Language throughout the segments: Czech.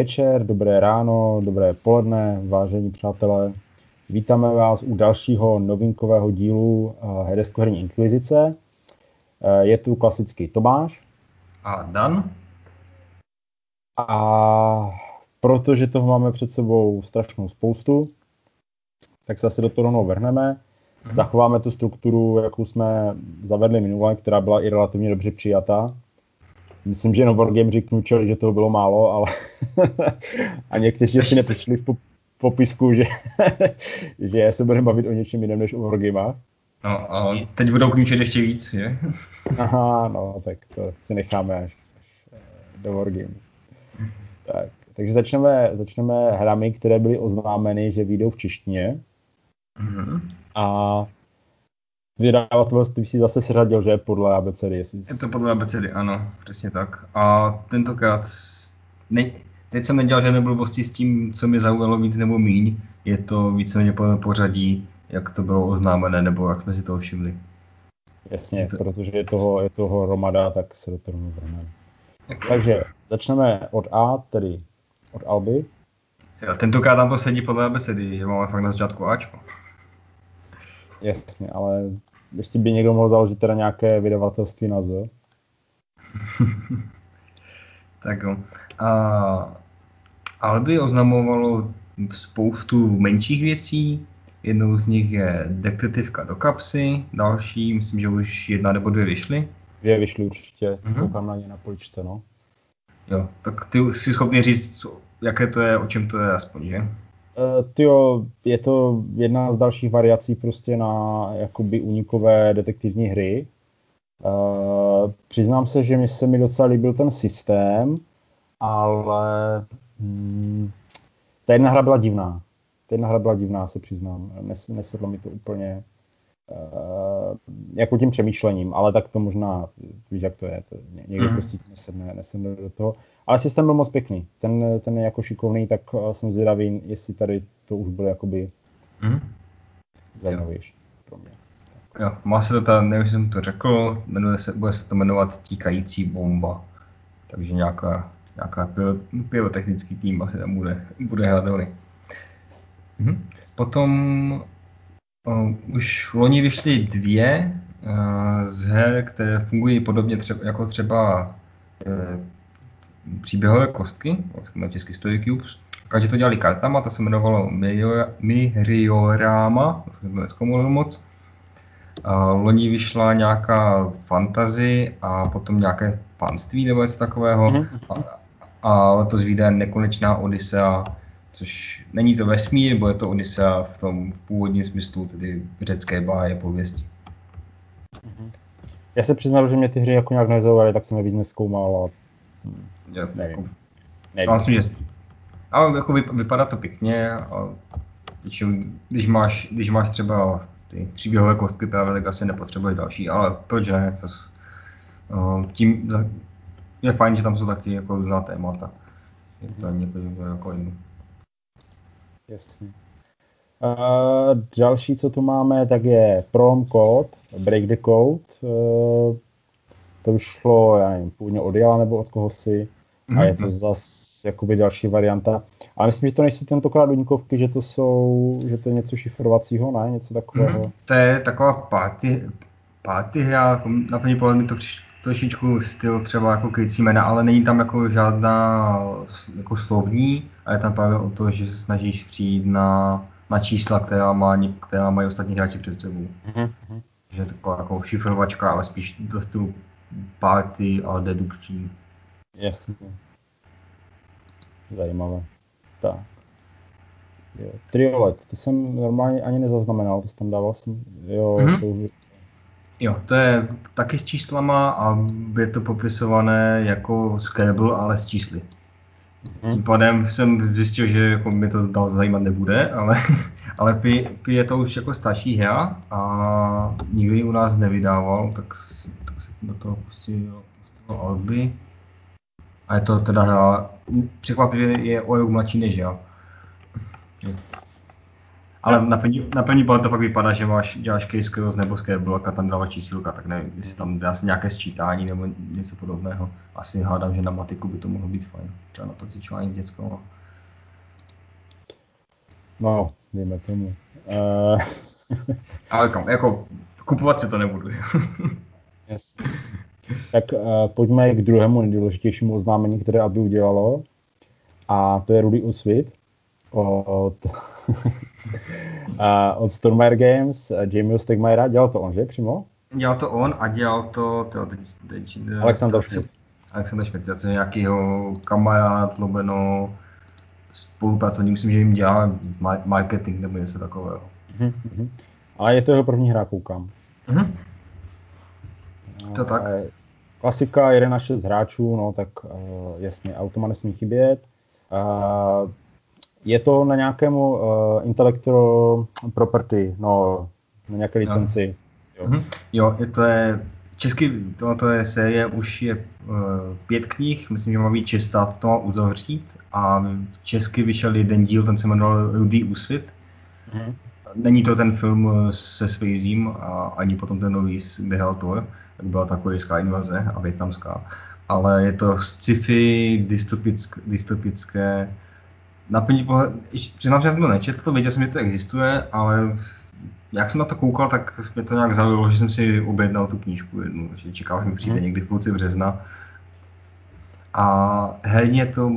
Večer, dobré ráno, dobré poledne, vážení přátelé. Vítáme vás u dalšího novinkového dílu eh, Hedeskoherní inkvizice. Eh, je tu klasický Tomáš. A Dan. A protože toho máme před sebou strašnou spoustu, tak se asi do toho rovnou vrhneme. Mhm. Zachováme tu strukturu, jakou jsme zavedli minule, která byla i relativně dobře přijatá. Myslím, že jenom Wargameři knučeli, že toho bylo málo, ale a někteří si nepřišli v popisku, že, že se budeme bavit o něčem jiném než o Wargamech. No a teď budou knučet ještě víc, že? Aha, no, tak to si necháme až, až eh, do Wargame. Tak, takže začneme, začneme hrami, které byly oznámeny, že vyjdou v češtině. Mm-hmm. A vydavatelství si zase seřadil, že podle abecedy. Jestli... Je to podle abecedy, ano, přesně tak. A tentokrát, ne, teď jsem nedělal žádné blbosti s tím, co mě zaujalo víc nebo míň. Je to víceméně podle pořadí, jak to bylo oznámené, nebo jak jsme si to všimli. Jasně, to... protože je toho, je toho hromada, tak se do toho vrhneme. Takže začneme od A, tedy od Alby. Jo, tentokrát tam to sedí podle abecedy, že máme fakt na začátku Ačko. Jasně, ale ještě by někdo mohl založit teda nějaké vydavatelství na Z. tak jo. A Alby oznamovalo spoustu menších věcí. Jednou z nich je detektivka do kapsy, další, myslím, že už jedna nebo dvě vyšly. Dvě vyšly určitě, mm-hmm. koukám na ně na poličce, no. Jo, tak ty jsi schopný říct, jaké to je, o čem to je aspoň, že? Uh, tyjo, je to jedna z dalších variací prostě na jakoby unikové detektivní hry. Uh, přiznám se, že mi se mi docela líbil ten systém, ale hmm, ta jedna hra byla divná. Ta jedna hra byla divná, se přiznám. Nes, nesedlo mi to úplně jako tím přemýšlením, ale tak to možná, víš, jak to je, to někdo mm. prostě nesedne, nesedne do toho. Ale systém byl moc pěkný, ten, ten je jako šikovný, tak uh, jsem zvědavý, jestli tady to už bylo jakoby mm. zajímavější pro mě. Jo, má se to tam, nevím, jestli jsem to řekl, jmenuje se, bude se to jmenovat Tíkající bomba. Takže nějaká, nějaká pyrotechnický tým asi tam bude, bude hrát Mhm. Potom už v loni vyšly dvě uh, z her, které fungují podobně třeba, jako třeba uh, příběhové kostky, na český Story Cubes. Každý to dělali kartama, to se jmenovalo Miriorama, to moc. Loni vyšla nějaká fantazy a potom nějaké panství nebo něco takového. Mm-hmm. A, a letos vyjde nekonečná Odisea což není to vesmír, nebo je to Odisea v tom v původním smyslu, tedy řecké báje, pověsti. Mhm. Já se přiznám, že mě ty hry jako nějak nezaujaly, tak jsem je víc neskoumal a hm, jo, nevím. Jako, nevím. Myslím, že ale jako vypadá to pěkně a když máš, když máš třeba ty příběhové kostky právě, tak asi nepotřebuješ další, ale proč ne? Zas, uh, tím je fajn, že tam jsou taky jako různá témata. Je to mm-hmm. něco jako jiný. Jasně. A další, co tu máme, tak je Prom Code, Break the Code. Uh, to už šlo, já nevím, původně od Jala nebo od koho si. A je to mhm. zase jakoby další varianta. Ale myslím, že to nejsou tentokrát doníkovky, že to jsou, že to je něco šifrovacího, ne? Něco takového. Mm, to je taková party, party hra, jako na první pohled mi to trošičku styl třeba jako krycí jména, ale není tam jako žádná jako slovní, a je tam právě o to, že se snažíš přijít na, na čísla, která, má, která mají ostatní hráči před sebou. Mm-hmm. Že je taková jako šifrovačka, ale spíš do stylu party a dedukční. Jasně. Zajímavé. Tak. Jo. Triolet, to jsem normálně ani nezaznamenal, to jsem tam dával jsem, jo, mm-hmm. to Jo, to je taky s číslama a je to popisované jako Scrabble, ale s čísly. Hmm. Tím pádem jsem zjistil, že jako mě to dál zajímat nebude, ale, ale Pi, Pi je to už jako starší hra a nikdo ji u nás nevydával, tak, tak se do toho pustil, pustil Alby. A je to teda hra, překvapivě je o rok mladší než já. Ale na první, na první pohled to pak vypadá, že máš, děláš case cross nebo scalable a tam dáváš čísilka, tak nevím, jestli tam dá se nějaké sčítání nebo něco podobného. Asi hádám, že na matiku by to mohlo být fajn. Třeba na procvičování dětského. No, dejme tomu. Uh... Ale kam, jako kupovat si to nebudu. Jasně. Tak uh, pojďme k druhému nejdůležitějšímu oznámení, které aby udělalo. A to je Rudy Usvit od, od Stormare Games, Jamie Stegmajera. Dělal to on, že přímo? Dělal to on a dělal to, to teď, teď, Alexander Schmidt. Alexander Schmidt, to je nějakýho kamarád, lobeno, spolupracovník, myslím, že jim dělá marketing nebo něco takového. Mm-hmm. Ale je to jeho první hra, koukám. Mm-hmm. To tak. Klasika, 1 na 6 hráčů, no tak uh, jasně, automa nesmí chybět. Uh, je to na nějakému uh, intellectual property, no, na nějaké licenci. Jo, jo, jo je to je Česky tohoto je série už je uh, pět knih, myslím, že má být čistá, to má uzavřít a česky vyšel jeden díl, ten se jmenoval Rudy Úsvit. Mm-hmm. Není to ten film se Swayzem a ani potom ten nový s Thor, tak byla ta korejská invaze a větnamská. Ale je to sci-fi, dystopické, dystopické na první pohled, přiznám, že jsem to nečetl, to věděl jsem, že to existuje, ale jak jsem na to koukal, tak mě to nějak zaujalo, že jsem si objednal tu knížku jednu, že čekal, že mi přijde hmm. někdy v půlci března. A herně to,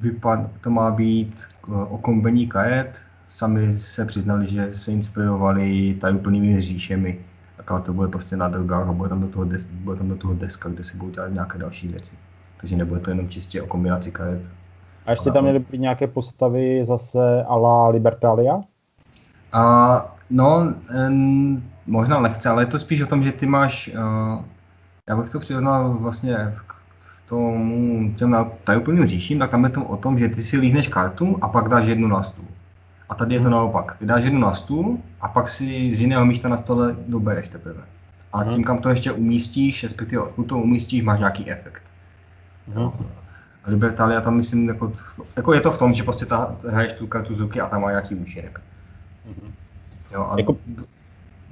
vypad, to má být eh, o kombení kajet. Sami se přiznali, že se inspirovali tajuplnými říšemi. Tak to bude prostě na drogách a bude tam, do toho des, bude tam do toho deska, kde se budou dělat nějaké další věci. Takže nebude to jenom čistě o kombinaci kajet. A ještě tam měly být nějaké postavy zase a la Libertalia? A, no, en, možná lehce, ale je to spíš o tom, že ty máš, uh, já bych to přirovnal vlastně k tomu těm tajuplným říším, tak tam je to o tom, že ty si lízneš kartu a pak dáš jednu na stůl. A tady je to hmm. naopak. Ty dáš jednu na stůl a pak si z jiného místa na stole dobereš teprve. A hmm. tím, kam to ještě umístíš, respektive odkud to umístíš, máš nějaký efekt. Hmm. Libertalia tam myslím, jako, jako je to v tom, že prostě ta, hraješ tu kartu z ruky a tam má nějaký účinek. Mm-hmm. Jo, a jako, do,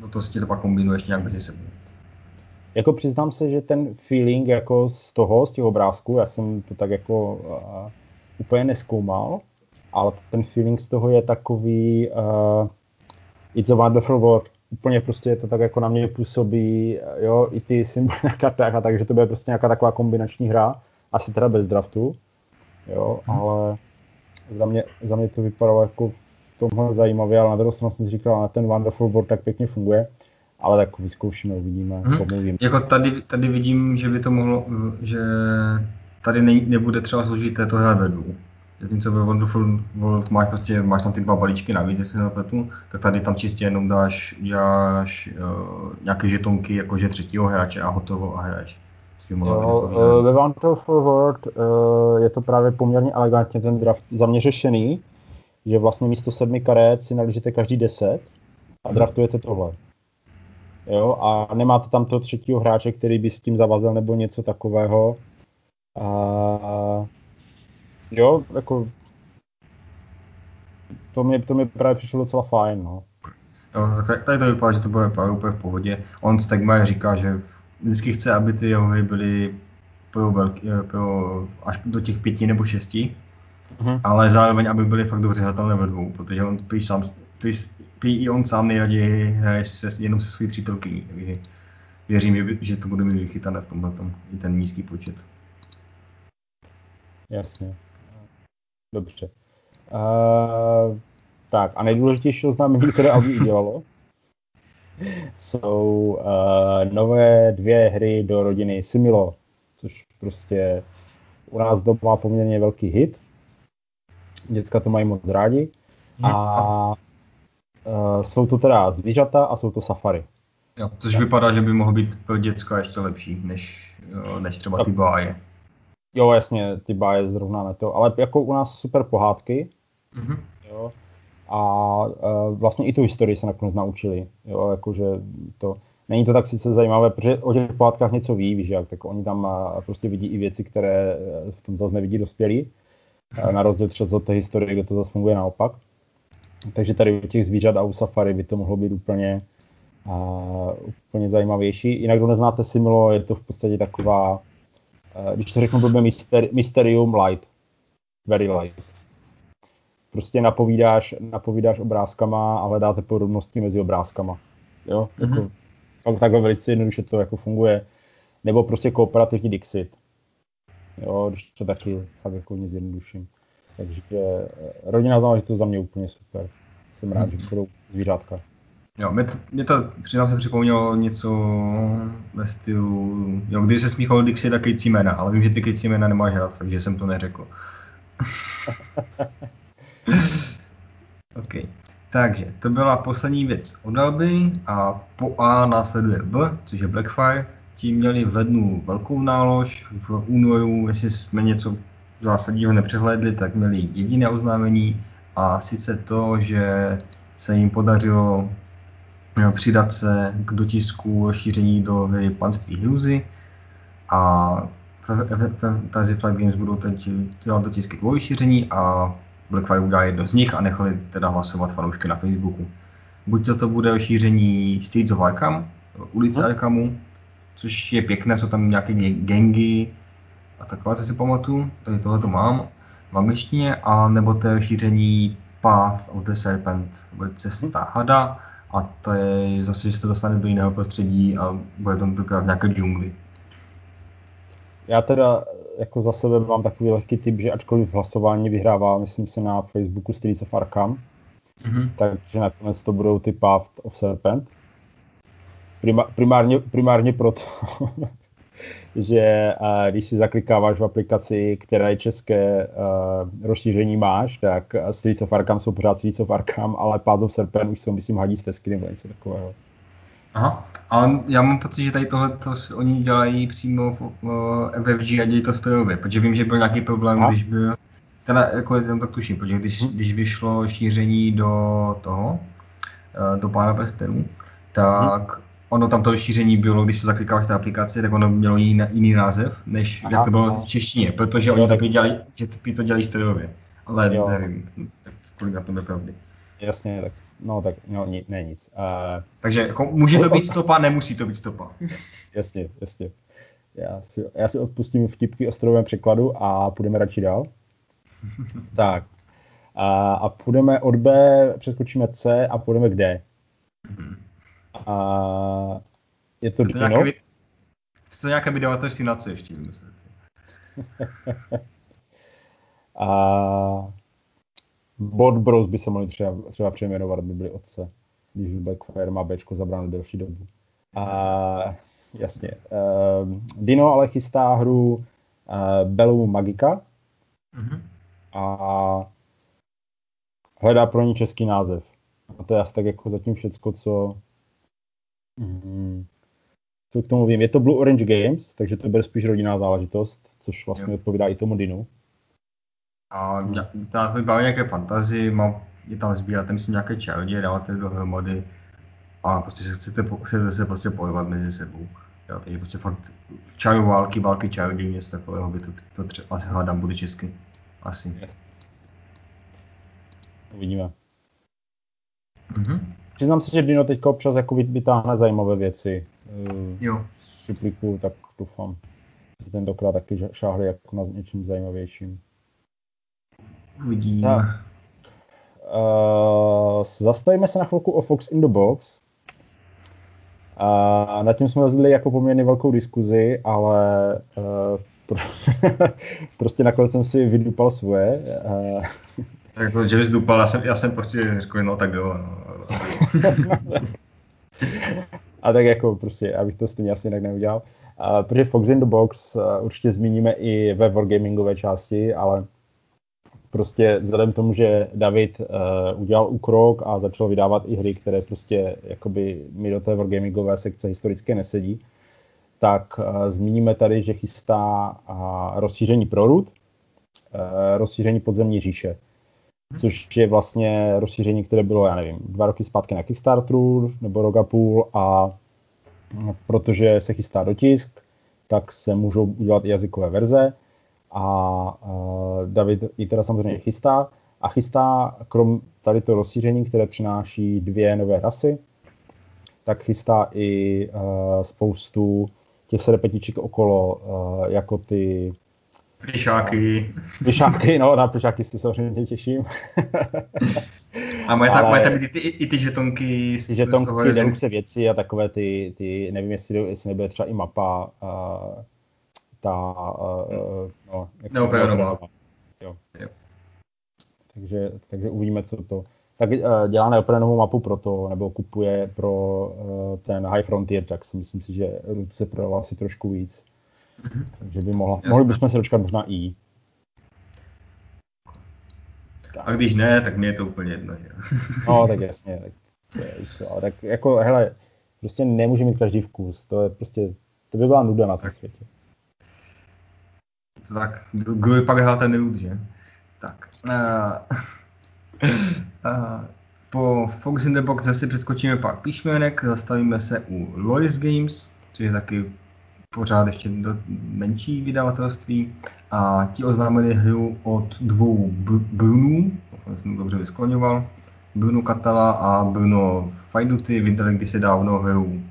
do toho si to pak kombinuješ nějak mezi sebou. Jako přiznám se, že ten feeling jako z toho, z těch obrázků, já jsem to tak jako uh, úplně neskoumal, ale ten feeling z toho je takový uh, It's a Wonderful World. Úplně prostě je to tak jako na mě působí, jo, i ty symboly na kartách a takže to bude prostě nějaká taková kombinační hra asi teda bez draftu, jo, hmm. ale za mě, za mě to vypadalo jako v tomhle zajímavě, ale na druhou stranu jsem si říkal, na ten Wonderful Board tak pěkně funguje, ale tak vyzkoušíme, uvidíme, hmm. Jako tady, tady vidím, že by to mohlo, že tady ne, nebude třeba složité to hrát ve dvou. Zatímco ve Wonderful World máš, prostě, máš tam ty dva balíčky navíc, jestli nepletu, tak tady tam čistě jenom dáš, dáš uh, nějaké žetonky jakože třetího hráče a hotovo a hraješ. Jo, uh, ve Wanted Forward uh, je to právě poměrně elegantně ten draft za mě řešený, že vlastně místo sedmi karet si nalížete každý deset a draftujete tohle. Jo, a nemáte tam toho třetího hráče, který by s tím zavazil nebo něco takového. A, jo, jako to mi, to mi právě přišlo docela fajn, no. Jo, tady to vypadá, že to bude úplně v pohodě. On Stegmaier říká, že v vždycky chce, aby ty jeho hry byly pro, velký, eh, pro až do těch pěti nebo šesti, uh-huh. ale zároveň, aby byly fakt dobře hratelné ve dvou, protože on prý sám, prý, prý i on sám nejraději hraje se, jenom se svojí přítelkyní, takže věřím, že, že to bude mít vychytané v tomhle i ten nízký počet. Jasně. Dobře. Uh, tak a nejdůležitější oznámení, které Audi udělalo, jsou uh, nové dvě hry do rodiny Similo, což prostě u nás doma poměrně velký hit. Děcka to mají moc rádi. A uh, jsou to teda zvířata a jsou to safari. Jo, což tak. vypadá, že by mohlo být pro děcka ještě lepší, než, než třeba ty báje. Jo, jasně, ty báje zrovna na to, ale jako u nás super pohádky. Mm-hmm. Jo, a uh, vlastně i tu historii se nakonec naučili. Jo, jakože to, není to tak sice zajímavé, protože o těch pohádkách něco ví, víš jak, tak oni tam uh, prostě vidí i věci, které v tom zase nevidí dospělí, na rozdíl třeba od té historie, kde to zase funguje naopak. takže tady u těch zvířat a u safari by to mohlo být úplně, uh, úplně zajímavější. Jinak, kdo neznáte Similo, je to v podstatě taková, uh, když to řeknu blbě, mysteri- Mysterium Light. Very light. Prostě napovídáš, napovídáš obrázkama a hledáte podobnosti mezi obrázkama. Jo? Mm-hmm. Jako, takhle velice jednoduše to jako funguje. Nebo prostě kooperativní Dixit. Jo, když to taky fakt jako nic zjednoduším. Takže eh, rodina to za mě úplně super. Jsem rád, že budou zvířátka. Jo, mě to, mě to přiznám připomnělo něco ve stylu, jo, když se smíchal Dixie, tak jména, ale vím, že ty jména nemáš rád, takže jsem to neřekl. OK. Takže to byla poslední věc od Alby a po A následuje B, což je Blackfire. Ti měli v lednu velkou nálož, v únoru, jestli jsme něco zásadního nepřehlédli, tak měli jediné oznámení a sice to, že se jim podařilo eh, přidat se k dotisku šíření do hry Panství Hruzy a Fantasy Flight Games budou teď dělat dotisky k a Blackfire udá jedno z nich a nechali teda hlasovat fanoušky na Facebooku. Buď to, to bude šíření Streets of Arkham, ulice hmm. Arkhamu, což je pěkné, jsou tam nějaké gengy, a takové, co si pamatuju, tady tohle to mám v angličtině, a nebo to je šíření Path of the Serpent, cesta hada, a to je zase, že se to dostane do jiného prostředí a bude tam v nějaké džungli. Já teda jako za sebe mám takový lehký typ, že ačkoliv hlasování vyhrává, myslím se na Facebooku Streets of Arkham, mm-hmm. takže nakonec to budou ty Path of Serpent. Prima, primárně, primárně proto, že uh, když si zaklikáváš v aplikaci, která je české uh, rozšíření máš, tak Streets of Arkham jsou pořád Streets of Arkham, ale Path of Serpent už jsou, myslím, hadí stezky nebo něco takového. Aha, ale já mám pocit, že tady tohle to oni dělají přímo v, FFG a dějí to strojově, protože vím, že byl nějaký problém, Aha. když byl, teda jako jenom tak tuším, protože když, hmm. když vyšlo šíření do toho, eh, do pána prstenů, tak hmm ono tam to šíření bylo, když to zaklikáváš té aplikaci, tak ono mělo jiný, jiný název, než Aha, jak to bylo v češtině, protože oni taky dělali, že to dělají strojově. Ale jo. nevím, tak kolik na tom je pravdy. Jasně, tak no tak no, ni, ne nic. Uh, Takže jako, může to být stopa, nemusí to být stopa. jasně, jasně. Já si, já si odpustím vtipky o strojovém překladu a půjdeme radši dál. tak. A, a půjdeme od B, přeskočíme C a půjdeme k D. A je to, to Dino. Nějaké, to nějaké vydavatelství na co ještě vymyslet? a Bot Bros by se mohli třeba, třeba přejmenovat, aby byli otce, když Blackfire má Bčko zabráno delší dobu. A, jasně. Uh, Dino ale chystá hru uh, Belu Magika mm-hmm. a hledá pro ní český název. A to je asi tak jako zatím všecko, co, Mm, co k tomu vím? Je to Blue Orange Games, takže to bude spíš rodinná záležitost, což vlastně jo. odpovídá i tomu Dinu. A já mi baví nějaké fantazy, mám, je tam sbírat, myslím, nějaké čaroděje, dáváte dohromady a prostě se chcete, chcete se prostě pohybovat mezi sebou. Jo, takže prostě fakt čaru války, války čarodějů, něco takového by to, to třeba asi hledám, bude česky. Asi. Yes. Uvidíme. Mhm. Přiznám se, že Dino teď občas jako vytáhne zajímavé věci. Jo. Z šuplíku, tak doufám, že tentokrát taky šáhli jako na něčím zajímavějším. Vidíme. Tak. Uh, zastavíme se na chvilku o Fox in the Box. A nad tím jsme rozdělili jako poměrně velkou diskuzi, ale uh, prostě nakonec jsem si vydupal svoje. Uh, tak to James Dupal, já jsem, já jsem prostě řekl, no tak jo. No. a tak jako prostě, abych to stejně asi jinak neudělal. Uh, protože Fox in the Box uh, určitě zmíníme i ve Wargamingové části, ale prostě vzhledem k tomu, že David uh, udělal úkrok a začal vydávat i hry, které prostě jakoby mi do té Wargamingové sekce historické nesedí, tak uh, zmíníme tady, že chystá uh, rozšíření Prorud, uh, rozšíření podzemní říše což je vlastně rozšíření, které bylo, já nevím, dva roky zpátky na Kickstarteru nebo rok a půl a protože se chystá dotisk, tak se můžou udělat i jazykové verze a David ji teda samozřejmě chystá a chystá, krom tady to rozšíření, které přináší dvě nové rasy, tak chystá i uh, spoustu těch serpetiček okolo, uh, jako ty Plišáky. Plišáky, no, na plišáky si samozřejmě těším. A mají, Ale... být i ty, i ty žetonky. Ty žetonky, deluxe věci a takové ty, ty nevím, jestli, jestli nebude třeba i mapa, uh, ta, uh, no, jak jo. jo. Takže, takže uvidíme, co to. Tak uh, dělá neoprenovou mapu pro to, nebo kupuje pro uh, ten High Frontier, tak si myslím si, že se prodala asi trošku víc. Mm-hmm. Takže by mohla, mohli bychom se dočkat možná i. A když ne, tak mě je to úplně jedno. Že? no, tak jasně. Tak, to, ale tak jako, hele, prostě nemůže mít každý vkus. To je prostě, to by byla nuda na tom světě. Tak, kdo hrál ten nud, že? Tak. Uh, uh, po Fox in the Box zase přeskočíme pak písmenek, zastavíme se u Lois Games, což je taky pořád ještě do menší vydavatelství a ti oznámili hru od dvou Brunů, jsem dobře vyskloňoval, Bruno Katala a Bruno Fajduty vydali kdysi dávno hru.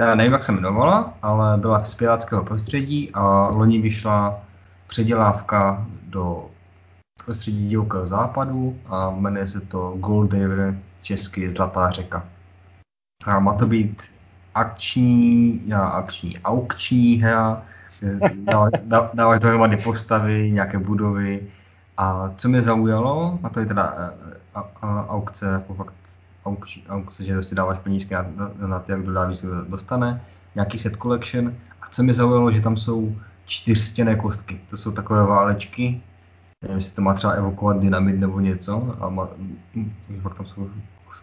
Já nevím, jak se jmenovala, ale byla z pirátského prostředí a loni vyšla předělávka do prostředí divokého západu a jmenuje se to Gold River, česky Zlatá řeka. A má to být akční, já akční, aukční hra, dáváš, dohromady postavy, nějaké budovy a co mě zaujalo, a to je teda a, a, a, aukce, jako fakt aukci, že prostě dáváš penízky na, na, na ty, jak kdo dá víc, dostane, nějaký set collection. A co mě zaujalo, že tam jsou čtyřstěné kostky, to jsou takové válečky, nevím, jestli to má třeba evokovat dynamit nebo něco, a má, fakt tam jsou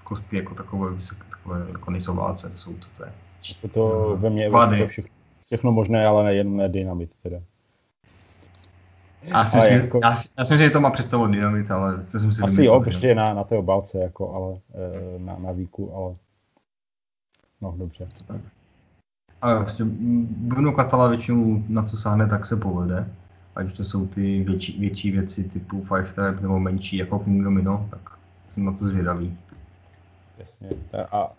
kostky jako takové vysoké, takové jako nejsou válce, to jsou to, to je. To, to ve mně je všechno, všechno možné, ale nejen ne dynamit teda. Já si, myslím, jako... já, já si myslím, že to má představu dynamit, ale to jsem si Asi jo, protože na, na té obálce, jako, ale eh, na, na výku, ale no dobře. A vlastně Bruno Katala většinou na co sáhne, tak se povede. Ať už to jsou ty větší, větší věci typu Five Type nebo menší jako King Domino, tak jsem na to zvědavý. Jasně. A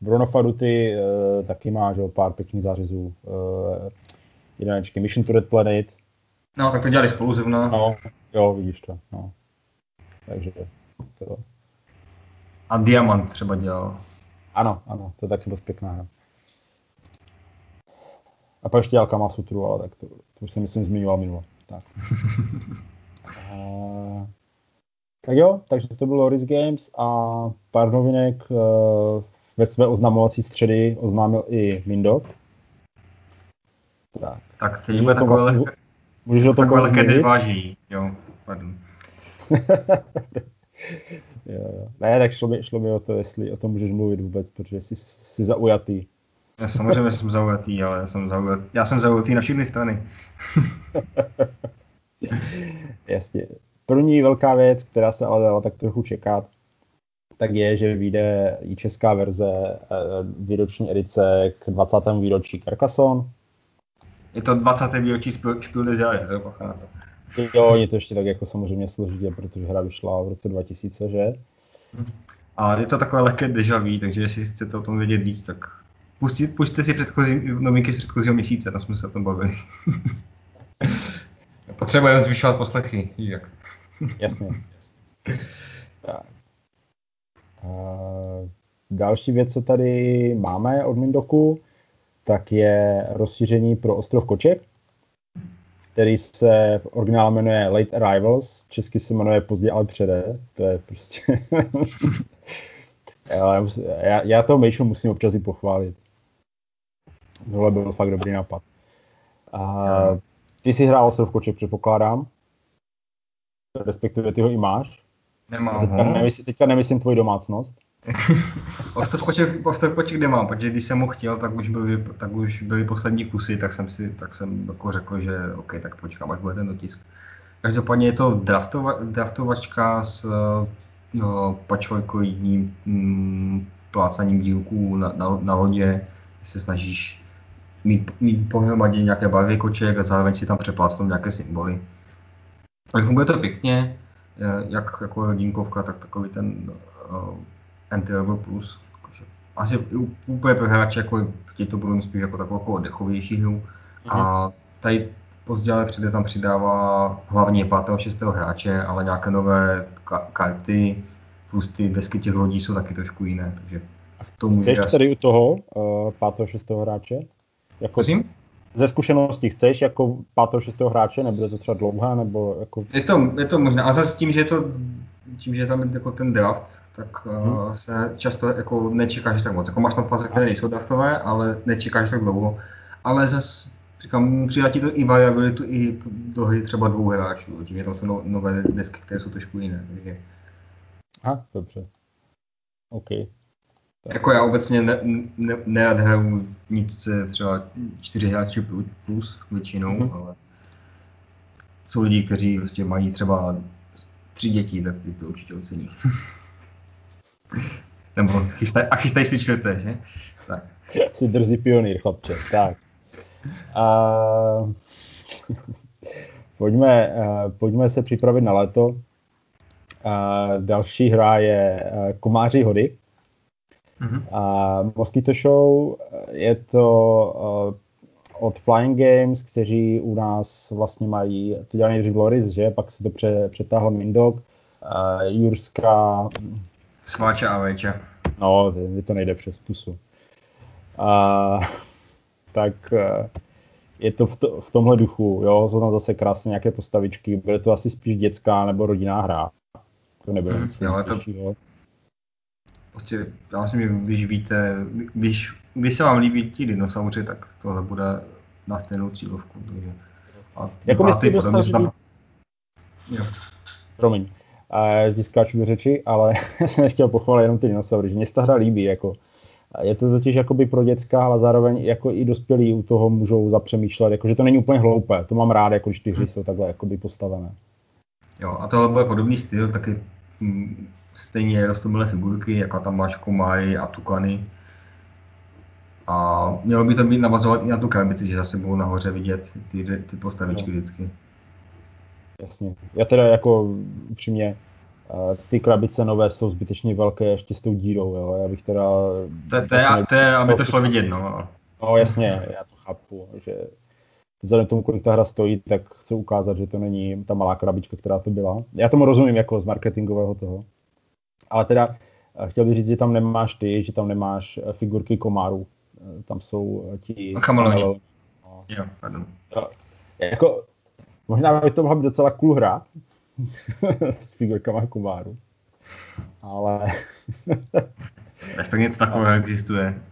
Bruno Faduty uh, taky má že, pár pěkných zářezů. Uh, jedinečky Mission to Red Planet. No, tak to dělali spolu zrovna. No, jo, vidíš to. No. Takže to... A Diamant třeba dělal. Ano, ano, to je taky dost pěkná hra. A pak ještě dělal Kamasutru, ale tak to, to už jsem myslím zmiňoval minule. Tak. a, tak jo, takže to bylo Loris Games a pár novinek uh, ve své oznamovací středy oznámil i Mindok. Tak, tak teď bude takové vlastně, lehké, můžeš o tom takové lehké váží, jo, pardon. jo, jo. Ne, tak šlo mi, šlo mi o to, jestli o tom můžeš mluvit vůbec, protože jsi, jsi zaujatý. Já samozřejmě jsem zaujatý, ale já jsem zaujatý, já jsem zaujatý na všechny strany. Jasně. První velká věc, která se ale dala tak trochu čekat, tak je, že vyjde i česká verze eh, výroční edice k 20. výročí Carcassonne. Je to 20. výročí des Jahres, jo, na to. Jo, je to ještě tak jako samozřejmě složitě, protože hra vyšla v roce 2000, že? A je to takové lehké deja vu, takže jestli chcete o tom vědět víc, tak pustit, pustíte si předchozí, novinky z předchozího měsíce, tam jsme se o tom bavili. Potřebujeme zvyšovat poslechy, jak. Jasně. jasně. Tak. Další věc, co tady máme od Mindoku, tak je rozšíření pro ostrov Koček, který se v originále jmenuje Late Arrivals, česky se jmenuje Pozdě, ale přede. To je prostě... já, já toho Mejšu musím občas i pochválit. Tohle byl fakt dobrý nápad. A, ty si hrál ostrov Koček, předpokládám. Respektive ty ho i máš. Nemám teďka, nemyslím, teďka nemyslím tvoji domácnost. Ostrovkoček, ostrovkoček nemám, protože když jsem ho chtěl, tak už byly, tak už byly poslední kusy, tak jsem si tak jsem jako řekl, že OK, tak počkám, až bude ten dotisk. Každopádně je to draftova, draftovačka s no, pačvojkoidním mm, plácaním dílků na, na, na lodě, se snažíš mít, mít pohromadě nějaké barvy koček a zároveň si tam přeplácnout nějaké symboly. Tak funguje to pěkně, jak jako hodinkovka, tak takový ten Entry-Level Plus. Asi úplně pro hráče, jako ti to budou spíš jako takovou jako oddechovější hru. Mm-hmm. A mhm. tady později ale přijde tam přidává hlavně 5. a 6. hráče, ale nějaké nové ka- karty, plus ty desky těch lodí jsou taky trošku jiné, takže v tom Chceš tady u toho uh, 5. 6. hráče? Jako, Prosím? Ze zkušenosti chceš jako 5. 6. hráče, nebude to třeba dlouhá, nebo jako... Je to, je to možné, a zase tím, že to tím, že tam je jako ten draft, tak hmm. uh, se často jako nečekáš tak moc. Jako máš tam fáze, které nejsou draftové, ale nečekáš tak dlouho. Ale zase říkám, přidá ti to i variabilitu i do hry třeba dvou hráčů, tím, že tam jsou no, nové desky, které jsou trošku jiné. Takže... Aha, dobře. OK. Tak. Jako já obecně ne, ne, nerad hraju nic třeba čtyři hráči plus většinou, mm-hmm. ale jsou lidi, kteří prostě mají třeba tři děti, tak ty to určitě ocení. Nebo chystaj, a chystají si čtvrté, že? Tak. Jsi drzí pionýr, chlapče. Tak. A... pojďme, uh, pojďme se připravit na léto. Uh, další hra je uh, Komáři hody. Mm-hmm. Uh, Mosquito Show je to od Flying Games, kteří u nás vlastně mají, to dělali nejdřív Loris, že, pak se to pře, přetáhl Mindok, uh, Jurska... Sváče a Veča. No, mi to nejde přes pusu. Uh, tak uh, je to v, to v tomhle duchu, jo, jsou tam zase krásné nějaké postavičky, bude to asi spíš dětská nebo rodinná hra. To nebude hmm, nic jo, to, prostě, já si myslím, když víte, když, když se vám líbí ti dinosauři, tak tohle bude na stejnou cílovku. Takže, a jako myslíte, že tam... Jo. Promiň, a ti skáču do řeči, ale já jsem nechtěl pochválit jenom ty dinosaury, že mě ta hra líbí, jako. Je to totiž jakoby pro děcka, ale zároveň jako i dospělí u toho můžou zapřemýšlet, jako, že to není úplně hloupé. To mám rád, jako když ty hry jsou takhle jakoby postavené. Jo, a tohle bude podobný styl, taky stejně rostomilé figurky, jako tam máš komaj a tukany. A mělo by to být navazovat i na tu krabici, že zase budou nahoře vidět ty, ty postavičky no. vždycky. Jasně. Já teda jako upřímně, ty krabice nové jsou zbytečně velké ještě s tou dírou, jo. Já bych teda... To, to, je, to je, aby to šlo vidět, no. No jasně, já to chápu, že vzhledem tomu, kolik ta hra stojí, tak chci ukázat, že to není ta malá krabička, která to byla. Já tomu rozumím jako z marketingového toho. Ale teda eh, chtěl bych říct, že tam nemáš ty, že tam nemáš eh, figurky komárů. Eh, tam jsou ti... Chameloni. No. Jo, pardon. Jako, možná by to mohla být docela cool hra s figurkama komárů. Ale... tak něco takového existuje.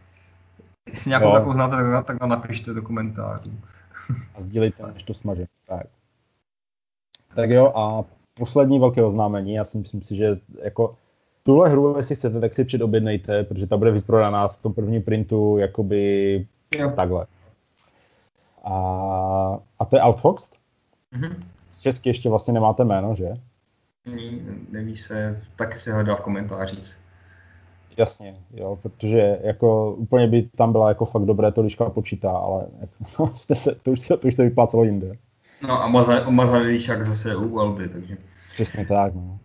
Jestli nějakou takovou znáte, tak, tak nám napište do komentářů. a sdílejte, než to smaže. Tak. tak jo, a poslední velké oznámení, já si myslím si, že jako tuhle hru, jestli chcete, tak si předobjednejte, protože ta bude vyprodaná v tom prvním printu jakoby jo. takhle. A, a to je Outfox? Mm-hmm. Česky ještě vlastně nemáte jméno, že? Neví, neví se, taky se hledá v komentářích. Jasně, jo, protože jako úplně by tam byla jako fakt dobré to liška počítá, ale jako, no, jste se, to, už se, to už se vyplácelo jinde. No a mazali lišák zase u Alby, takže. Přesně tak, no.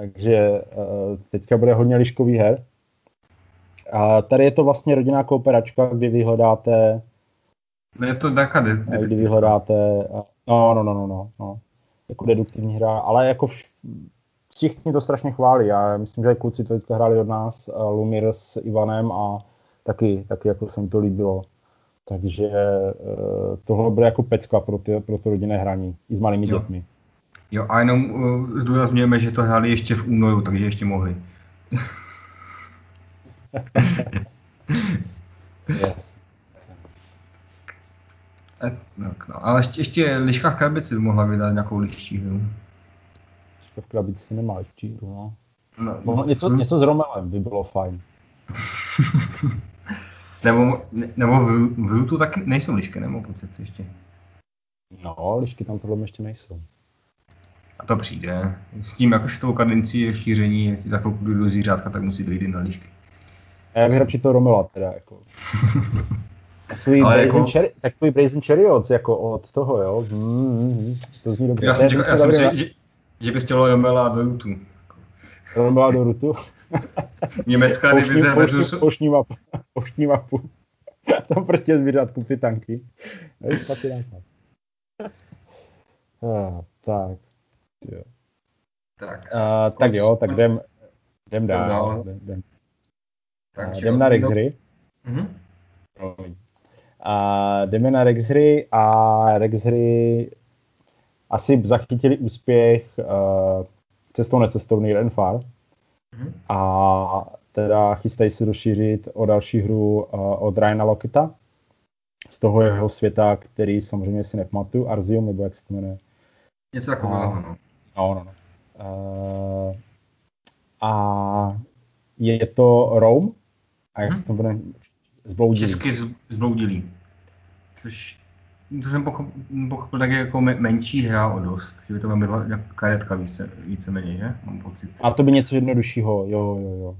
Takže uh, teďka bude hodně liškový her. A tady je to vlastně rodinná kooperačka, kdy vyhledáte... No je to taková de- Kdy vyhledáte... No, no, no, no, no, no. Jako deduktivní hra, ale jako vš- všichni to strašně chválí. Já myslím, že kluci to teďka hráli od nás, Lumír s Ivanem a taky, taky jako se mi to líbilo. Takže uh, tohle bude jako pecka pro, ty, pro to rodinné hraní, i s malými jo. dětmi. Jo, a jenom uh, zdůrazňujeme, že to hráli ještě v únoru, takže ještě mohli. yes. E, no, no, ale ještě, ještě liška v krabici by mohla vydat nějakou liščí hru. Liška v krabici nemá liščí hru, no. no, no něco, no. něco s Romelem by bylo fajn. nebo nebo v, v Rutu taky nejsou lišky, nebo pocit ještě. No, lišky tam podle mě ještě nejsou. A to přijde. S tím, jak s tou kadencí šíření, jestli takovou půjdu do zvířátka, tak musí dojít na líšky. Já bych radši to Romela teda, jako. Takový Brazen, jako... Cherry, Brazen Chariots, jako od toho, jo. Mm, to zní dobře. Já jsem, čekal, já, jsem si, že, Že bys chtělo Jomela do Rutu. Jomela do Rutu? Německá divize versus... Poštní mapu. Poštní mapu. Tam prostě zvířat ty tanky. Ah, tak. Jo. Tak, tak jo, tak jdem, jdem dál. Jdem, jdem. Tak, jdem na Rexry. Uh-huh. A jdeme na Rexry a Rexry asi zachytili úspěch uh, cestou necestovný Renfar. Uh-huh. A teda chystají se rozšířit o další hru uh, od Ryana Lokita z toho jeho světa, který samozřejmě si nepamatuju, Arzium, nebo jak se to jmenuje. Něco takového, no. No, no, no. Uh, a je to Rome, a jak hmm. se to jmenuje? Zbloudilý. Česky zbloudilý. Což to jsem pochopil, pochopil tak jako menší hra o dost, že by to byla karetka více, víceméně, že? Mám pocit. A to by něco jednoduššího, jo, jo, jo.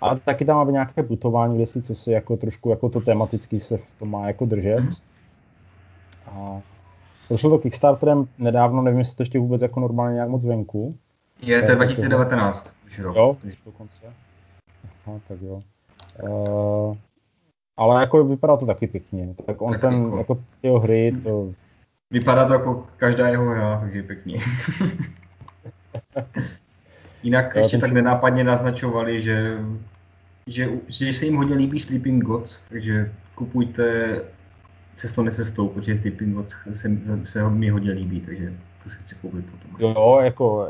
A taky tam má nějaké putování, si co si jako trošku jako to tematicky se v tom má jako držet. Mm. A prošlo to Kickstarterem nedávno, nevím, jestli to ještě vůbec jako normálně nějak moc venku. Je, to je 2019 už rok. Jo, už dokonce. Aha, tak jo. Uh, ale jako vypadá to taky pěkně. Tak on tak ten, jako, jako ty hry, to... Vypadá to jako každá jeho hra, takže pěkně. Jinak jo, ještě tak nenápadně naznačovali, že, že, že se jim hodně líbí Sleeping Gods, takže kupujte cestou necestou, protože Sleeping Gods se, se mi hodně líbí, takže to si chci koupit potom. Jo, jako,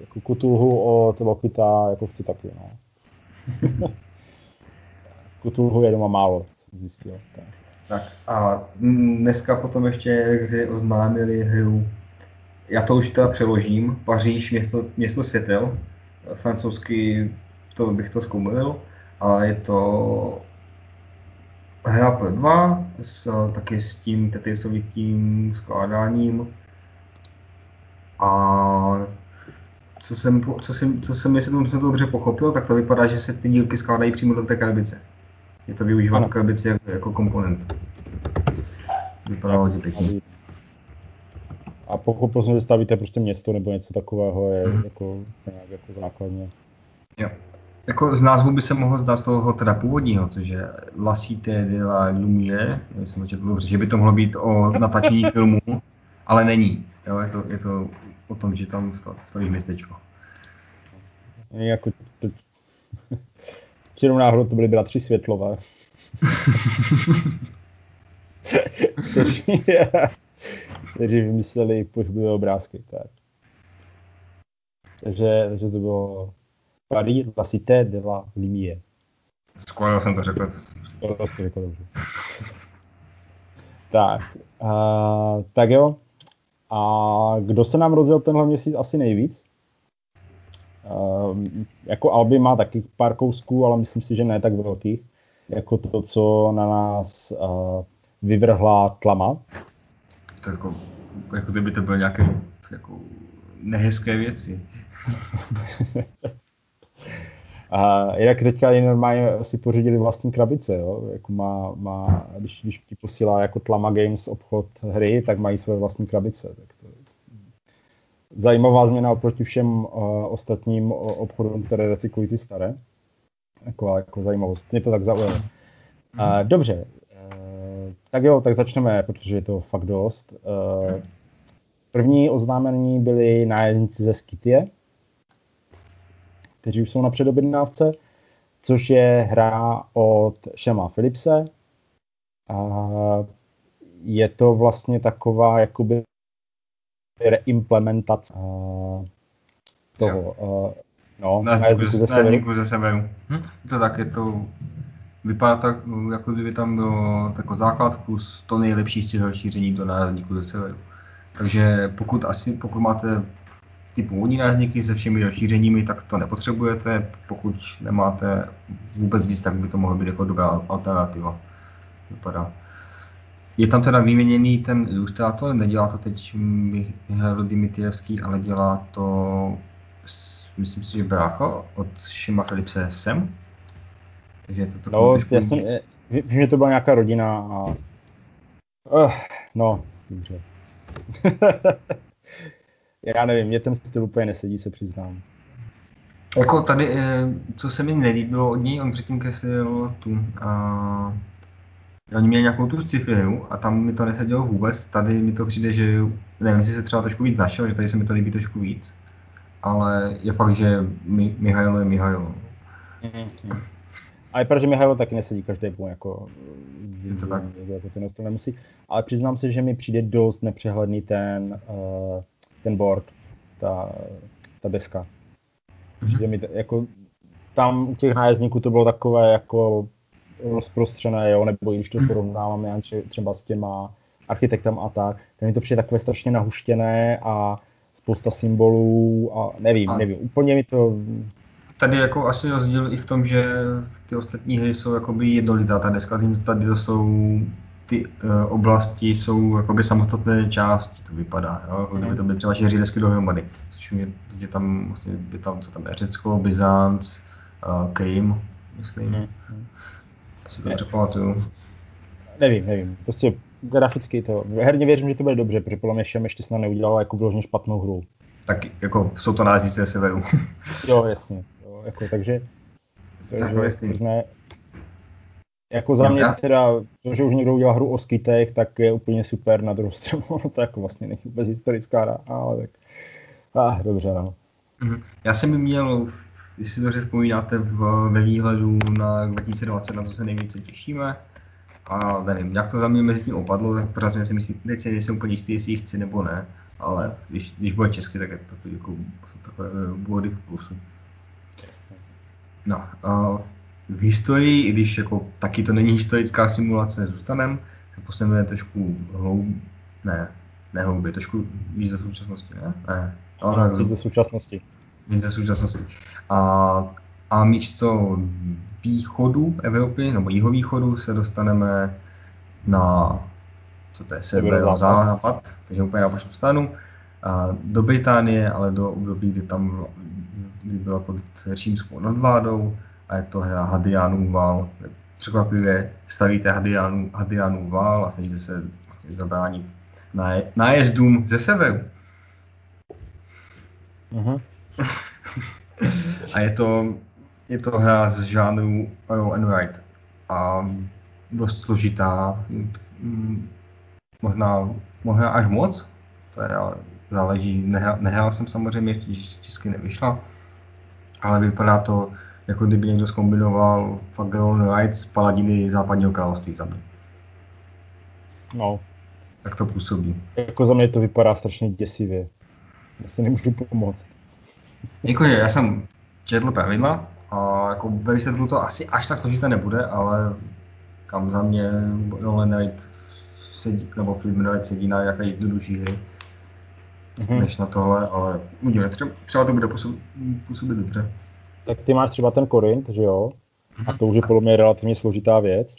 jako Kutulhu od Lokita, jako chci taky, no. Kutulhu je doma málo, jsem zjistil. Tak. tak a dneska potom ještě oznámili hru já to už teda přeložím, Paříž, město, město světel, francouzsky to bych to zkoumil, a je to hra pro dva, s, taky s tím tetrisovitým skládáním a co jsem, co jsem, co jsem, jestli jsem to dobře pochopil, tak to vypadá, že se ty dílky skládají přímo do té krabice. Je to využíváno krabici jako, jako komponent. Vypadá hodně pěkně a pochopil jsem, že stavíte prostě město nebo něco takového, je mm. jako nějak jako základně. Jo. Jako z názvu by se mohlo zdát z toho teda původního, což je La Cité de la Lumière, jsem to četl dobře, že by to mohlo být o natáčení filmu, ale není. Jo, je, to, je to o tom, že tam staví městečko. Jako to... Čirou náhodou to byly bratři Světlové. kteří vymysleli pohřbivé obrázky. Tak. Takže, takže to bylo Paris, la cité de la lumière. Skoro jsem to řekl. To jste řekl dobře. tak, uh, tak jo. A kdo se nám rozjel tenhle měsíc asi nejvíc? Uh, jako Albi má taky pár kousků, ale myslím si, že ne tak velký, jako to, co na nás uh, vyvrhla tlama to jako, jako kdyby to byly nějaké jako nehezké věci. A jinak teďka i normálně si pořídili vlastní krabice, jo? Jako má, má, když, když ti posílá jako Tlama Games obchod hry, tak mají své vlastní krabice. Tak to je zajímavá změna oproti všem uh, ostatním obchodům, které recyklují ty staré. Jako, jako zajímavost. Mě to tak zaujalo. Uh, dobře, tak jo, tak začneme, protože je to fakt dost. Eh, první oznámení byli nájezdníci ze Skytie, kteří už jsou na předobjednávce, což je hra od Šema Philipse. A je to vlastně taková jakoby reimplementace eh, toho. Eh, no, nájezdníků ze, severu. Hm? To tak je to Vypadá tak, jako kdyby tam bylo jako základ plus to nejlepší z těch rozšíření do nárazníku ze severu. Takže pokud, asi, pokud máte ty původní nárazníky se všemi rozšířeními, tak to nepotřebujete. Pokud nemáte vůbec nic, tak by to mohlo být jako dobrá alternativa. Vypadá. Je tam teda vyměněný ten ilustrátor, nedělá to teď Michal Dimitrievský, ale dělá to, myslím si, že brácha od Šima Filipse Sem, takže to, to no, já jsem, vím, že to byla nějaká rodina a... Uh, no, dobře. já nevím, mě ten styl úplně nesedí, se přiznám. Jako tady, eh, co se mi nelíbilo od něj, on předtím kreslil tu, a oni měli nějakou tu sci a tam mi to nesedělo vůbec, tady mi to přijde, že nevím, jestli se třeba trošku víc našel, že tady se mi to líbí trošku víc, ale je fakt, že Mi, Mihailo je Mihailo. Mm-hmm. A je že Mihailo taky nesedí každý půl, jako, je to tak. jako ten to nemusí. Ale přiznám se, že mi přijde dost nepřehledný ten, uh, ten board, ta, ta deska. Mm-hmm. mi, jako, tam u těch nájezdníků to bylo takové jako rozprostřené, jo, nebo když to mhm. porovnávám já třeba s těma architektem a tak, tak mi to přijde takové strašně nahuštěné a spousta symbolů a nevím, a nevím, úplně mi to... Tady jako asi rozdíl i v tom, že ty ostatní hry jsou jakoby jednolitá, ta deska, tady to jsou ty uh, oblasti jsou jakoby samostatné části, to vypadá, jo? kdyby to byly třeba čtyři desky dohromady, což je, je tam vlastně, je tam, co tam je, Řecko, Byzanc, uh, Kejm, myslím. Mm si to dobře pamatuju. Nevím, nevím. Prostě graficky to, herně věřím, že to bude dobře, protože podle mě Šem ještě snad neudělal jako vložně špatnou hru. Tak jako jsou to názvy ze severu. jo, jasně. Jo, jako, takže, takže možné, jako za mě teda, to, že už někdo udělal hru o skitech, tak je úplně super na druhou stranu, no to jako vlastně není vůbec historická hra, ale tak, ah, dobře no. Mhm. Já jsem měl když si to vzpomínáte v, ve výhledu na 2020, na co se nejvíce těšíme. A nevím, jak to za mě mezi tím opadlo, tak pořád si myslím, teď si nejsem úplně jistý, jestli ji chci nebo ne, ale když, když bude česky, tak je to jako, takové body v plusu. No, uh, v historii, i když jako taky to není historická simulace, zůstanem, se posuneme trošku hloub, ne, ne hloubě, trošku víc do současnosti, ne? Ne, ale tak, víc do současnosti. Víc ze současnosti. A, a místo východu Evropy, nebo jihovýchodu, se dostaneme na, co to je, severozápad, takže úplně na vašu stranu, a do Británie, ale do období, kdy tam kdy byla pod římskou nadvládou a je to hra Hadianův vál. Překvapivě stavíte Hadianův, Hadianův vál a snažíte se vlastně zabránit nájezdům ze severu. Uh-huh a je to, je to hra z žánru Roll and Write. A dost složitá, mm, možná, možná až moc, to je ale záleží, nehrál, nehrál jsem samozřejmě, ještě česky nevyšla, ale vypadá to, jako kdyby někdo zkombinoval and Write s paladiny západního království za mě. No. Tak to působí. Jako za mě to vypadá strašně děsivě. Já se nemůžu pomoct. Jakože já jsem četl pravidla a jako ve výsledku to asi až tak složité nebude, ale kam za mě Roland Knight sedí, nebo Flip Knight sedí na nějaké jednodušší hry mm-hmm. než na tohle, ale uvidíme, třeba, třeba to bude působit, působit dobře. Tak ty máš třeba ten Korint, že jo? A to už je podle mě relativně složitá věc.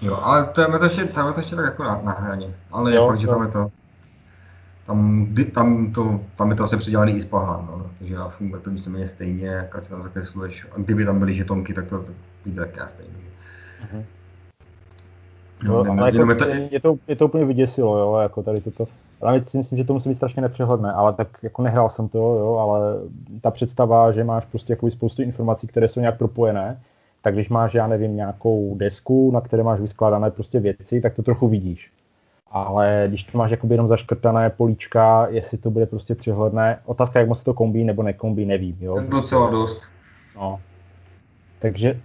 Jo, ale to je to ještě, tam je to ještě tak jako na, na hraně. Ale jo, je fakt, že tam je to tam, tam, to, tam je to asi předělaný i z Pahán, no. takže já funguje to víceméně stejně, jak si tam zakresluješ. A kdyby tam byly žetonky, tak to, to víte tak já stejně. Uh-huh. No, no, ale jako, je, to... Je, to, je to úplně vyděsilo, jo, jako tady toto. Ale si myslím, že to musí být strašně nepřehledné, ale tak jako nehrál jsem to, jo, ale ta představa, že máš prostě jako spoustu informací, které jsou nějak propojené, tak když máš, já nevím, nějakou desku, na které máš vyskládané prostě věci, tak to trochu vidíš ale když to máš jakoby jenom zaškrtané políčka, jestli to bude prostě přehledné, otázka, jak moc se to kombí nebo nekombí, nevím. Jo? Docela dost. No. Takže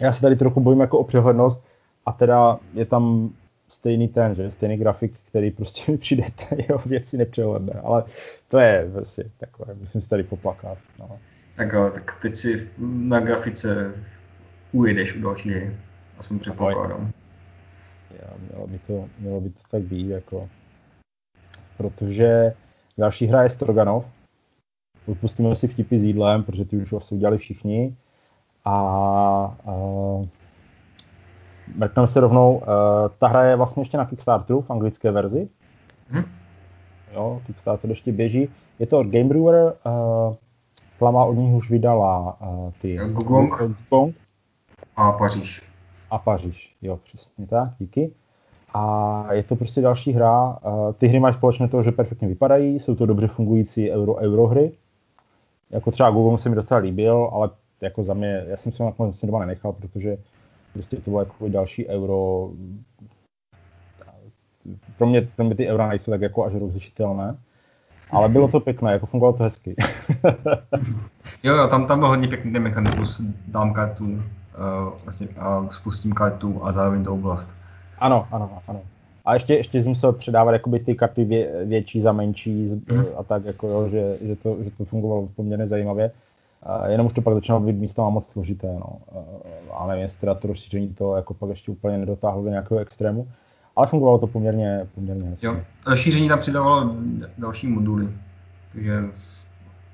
já se tady trochu bojím jako o přehlednost a teda je tam stejný ten, že stejný grafik, který prostě mi přijde jeho věci nepřehledné, ale to je vlastně takové, musím si tady poplakat. No. Tak, tak teď si na grafice ujedeš u další hry, aspoň předpokládám já, mělo, by to, mělo by to tak být, jako, protože další hra je Stroganov. Odpustíme si vtipy s jídlem, protože ty už asi udělali všichni. A, a mrkneme se rovnou, uh, ta hra je vlastně ještě na Kickstarteru v anglické verzi. Hmm. Jo, Kickstarter ještě běží. Je to od Game Brewer, uh, Flama od nich už vydala uh, ty Gugong. Gugong. A Paříž a Paříž. Jo, přesně tak, díky. A je to prostě další hra. Ty hry mají společné to, že perfektně vypadají, jsou to dobře fungující euro, euro hry. Jako třeba Google se mi docela líbil, ale jako za mě, já jsem se nakonec doma nenechal, protože prostě to bylo jako další euro. Pro mě, pro mě ty eura nejsou tak jako až rozlišitelné. Ale bylo to pěkné, jako fungovalo to hezky. jo, jo, tam, tam byl hodně pěkný ten mechanismus, dám kartu, uh, vlastně, a spustím kartu a zároveň to oblast. Ano, ano, ano. A ještě, ještě jsem musel předávat jakoby ty karty vě, větší za menší mm. a tak, jako jo, že, že, to, že to fungovalo poměrně zajímavě. Jenom už to pak začalo být místo moc složité, no. Ale nevím, jestli teda to rozšíření to jako pak ještě úplně nedotáhlo do nějakého extrému. Ale fungovalo to poměrně, poměrně hezky. Jo, rozšíření tam přidávalo další moduly, takže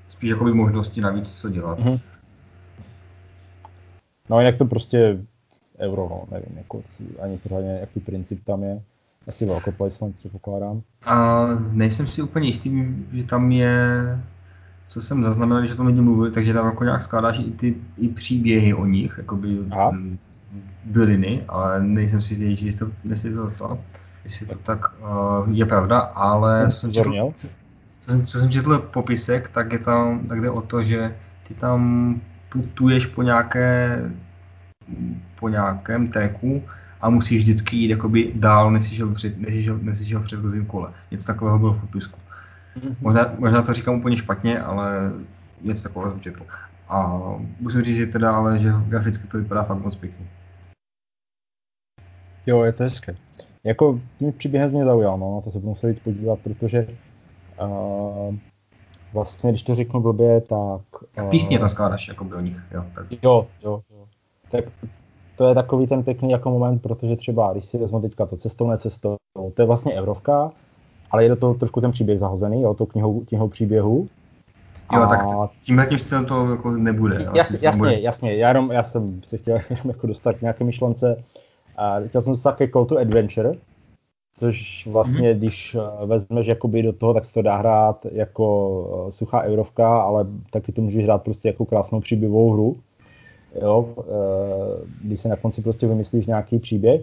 spíš jakoby možnosti navíc co dělat. Mm-hmm. No jinak to prostě euro, no, nevím, jako, ani pořádně, jaký princip tam je. Asi velkoplacement předpokládám. A nejsem si úplně jistý, že tam je, co jsem zaznamenal, že to lidi mluvili, takže tam jako nějak skládáš i ty i příběhy o nich, jakoby Aha. byliny, ale nejsem si jistý, jestli to, jestli to, to, jestli to tak uh, je pravda, ale co jsem, četl, co, jsem, co jsem četl popisek, tak je tam, tak jde o to, že ty tam putuješ po nějaké po nějakém tracku a musíš vždycky jít jakoby dál, než jsi šel, před, než šel, než šel v předchozím kole. Něco takového bylo v popisku. Mm-hmm. Možná, možná to říkám úplně špatně, ale něco takového jsem četl. A musím říct, že teda, ale že graficky to vypadá fakt moc pěkně. Jo, je to hezké. Jako tím příběhem mě zaujal, no, na to se budu muset podívat, protože uh, vlastně, když to řeknu blbě, tak... Uh, Písně to skládáš, jako by o nich, jo. Tak. Jo, jo, jo. Tak to je takový ten pěkný jako moment, protože třeba, když si vezmu teďka to cestou, necestou, to je vlastně Evrovka, ale je do toho trošku ten příběh zahozený, jo, to knihou, knihou příběhu. Jo, a... tak tímhle tím stylem to jako nebude. Jas, jasně, bude. jasně, já, jenom, já jsem si chtěl jenom jako dostat k nějaké myšlence. A chtěl jsem se také Call to Adventure, což vlastně, mm-hmm. když eh, vezmeš jakoby do toho, tak se to dá hrát jako eh, suchá eurovka, ale taky to můžeš hrát prostě jako krásnou příběhovou hru jo, eh, když si na konci prostě vymyslíš nějaký příběh,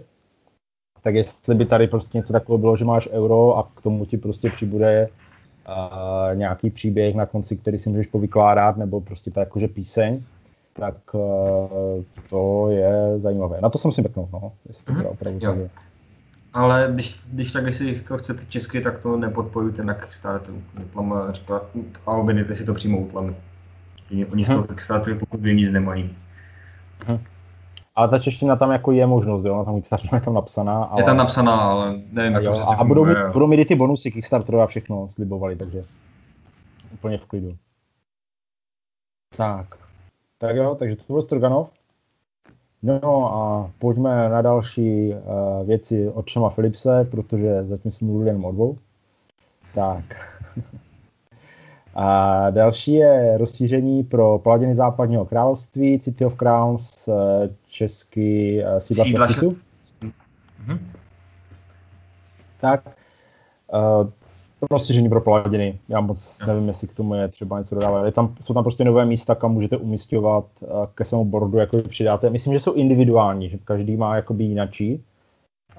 tak jestli by tady prostě něco takového bylo, že máš euro a k tomu ti prostě přibude uh, nějaký příběh na konci, který si můžeš povykládat, nebo prostě tak jakože píseň, tak uh, to je zajímavé. Na to jsem si mrknul, no, jestli to mm-hmm. opravdu tak. Ale když, když tak, jestli to chcete česky, tak to nepodporujte na Kickstarteru. Reklama říká, a objednejte si to přímo u tlamy. Oni z toho Kickstarteru pokud vím nic nemají. Mhm. Ale ta čeština tam jako je možnost, jo, na tam Kickstarter je tam napsaná. Ale... Je tam napsaná, ale nevím, jak to A, a budou, mít, budou mít i ty bonusy Kickstarteru a všechno slibovali, takže úplně v klidu. Tak. Tak jo, takže to byl Stroganov. No a pojďme na další uh, věci od Šama Philipse, protože zatím jsme mluvili jenom o dvou. Tak. A další je rozšíření pro paladiny západního království, City of Crowns, eh, český eh, sídla šlechticů. Mm-hmm. Tak, uh, rozšíření pro paladiny. Já moc nevím, jestli k tomu je třeba něco dodávat. Je tam, jsou tam prostě nové místa, kam můžete umistovat uh, ke svému bordu, jako přidáte. Myslím, že jsou individuální, že každý má jakoby jinačí.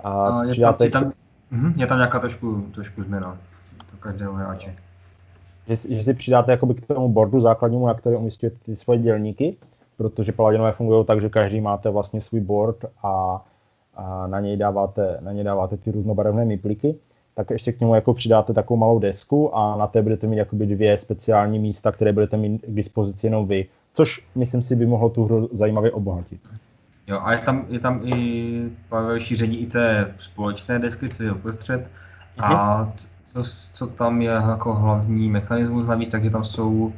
A, a je, přidáte... tam, je, tam, mhm, je tam nějaká trošku, trošku změna pro každého hráče že, že si přidáte jakoby k tomu bordu základnímu, na který umístíte ty svoje dělníky, protože paladinové fungují tak, že každý máte vlastně svůj board a, a na, něj dáváte, na něj dáváte ty různobarevné mipliky, tak ještě k němu jako přidáte takovou malou desku a na té budete mít jakoby dvě speciální místa, které budete mít k dispozici jenom vy, což myslím si by mohlo tu hru zajímavě obohatit. Jo, a je tam, je tam i šíření i té společné desky, co je uprostřed. A mhm co, co tam je jako hlavní mechanismus hlavní, tak je tam jsou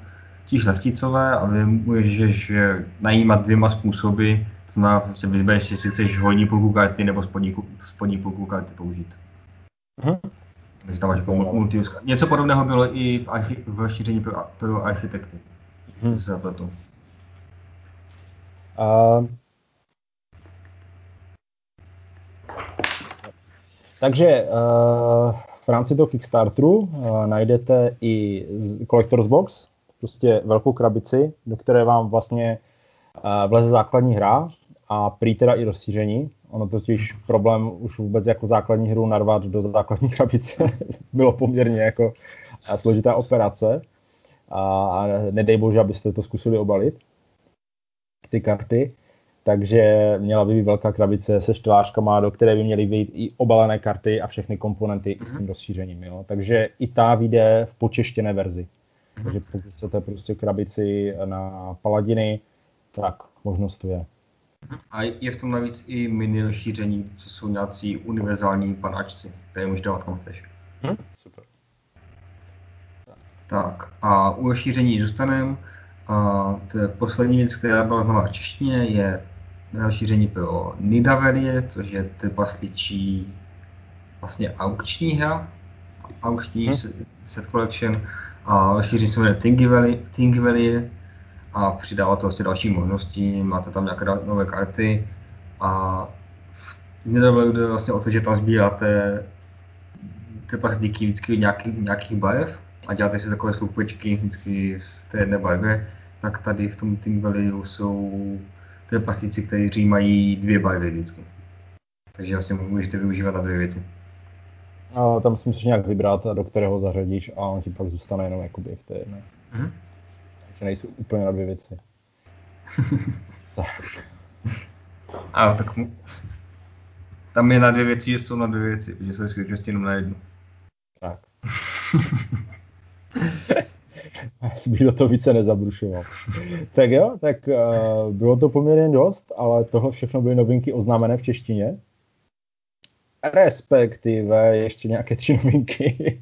ti šlechticové a vy můžeš najímat dvěma způsoby, to znamená, prostě vybereš, jestli chceš hodní půlku karty nebo spodní, spodní půlku karty použít. Uh-huh. Takže tam máš jako multi Něco podobného bylo i v, archi- v rozšíření pro, pro architekty. Uh-huh. Uh, takže uh, v rámci toho Kickstarteru uh, najdete i Collector's Box, prostě velkou krabici, do které vám vlastně uh, vleze základní hra a prý teda i rozšíření. Ono totiž problém už vůbec jako základní hru narvat do základní krabice bylo poměrně jako složitá operace. A nedej bože, abyste to zkusili obalit, ty karty. Takže měla by být velká krabice se štvářkama, do které by měly být i obalené karty a všechny komponenty mm-hmm. s tím mhm. rozšířením. Jo. Takže i ta vyjde v počeštěné verzi. Mm-hmm. Takže pokud chcete prostě krabici na paladiny, tak možnost to je. A je v tom navíc i mini rozšíření, co jsou nějací univerzální panačci, které můžeš dávat kam chceš. Hm? Super. Tak a u rozšíření zůstaneme. A to je poslední věc, která byla znamená v češtině, je rozšíření pro Nidavellie, což je trpasličí vlastně aukční hra, aukční hmm. set collection. A rozšíření se jmenuje Thingivellie, a přidává to vlastně další možnosti, máte tam nějaké nové karty a v Nidavellie jde vlastně o to, že tam sbíráte trpaslíky vždycky nějakých, nějakých barev a děláte si takové sloupečky vždycky v té jedné barvě, tak tady v tom Value jsou trpaslíci, kteří mají dvě barvy vždycky. Takže vlastně můžete využívat na dvě věci. A tam si musíš nějak vybrat, do kterého zařadíš a on ti pak zůstane jenom jakoby v té jedné. Mm-hmm. Takže nejsou úplně na dvě věci. tak. A tak mu... Tam je na dvě věci, že jsou na dvě věci, protože jsou skutečně jenom na jednu. Tak. Asi bych do toho více nezabrušoval. tak jo, tak uh, bylo to poměrně dost, ale tohle všechno byly novinky oznámené v češtině. Respektive ještě nějaké tři novinky.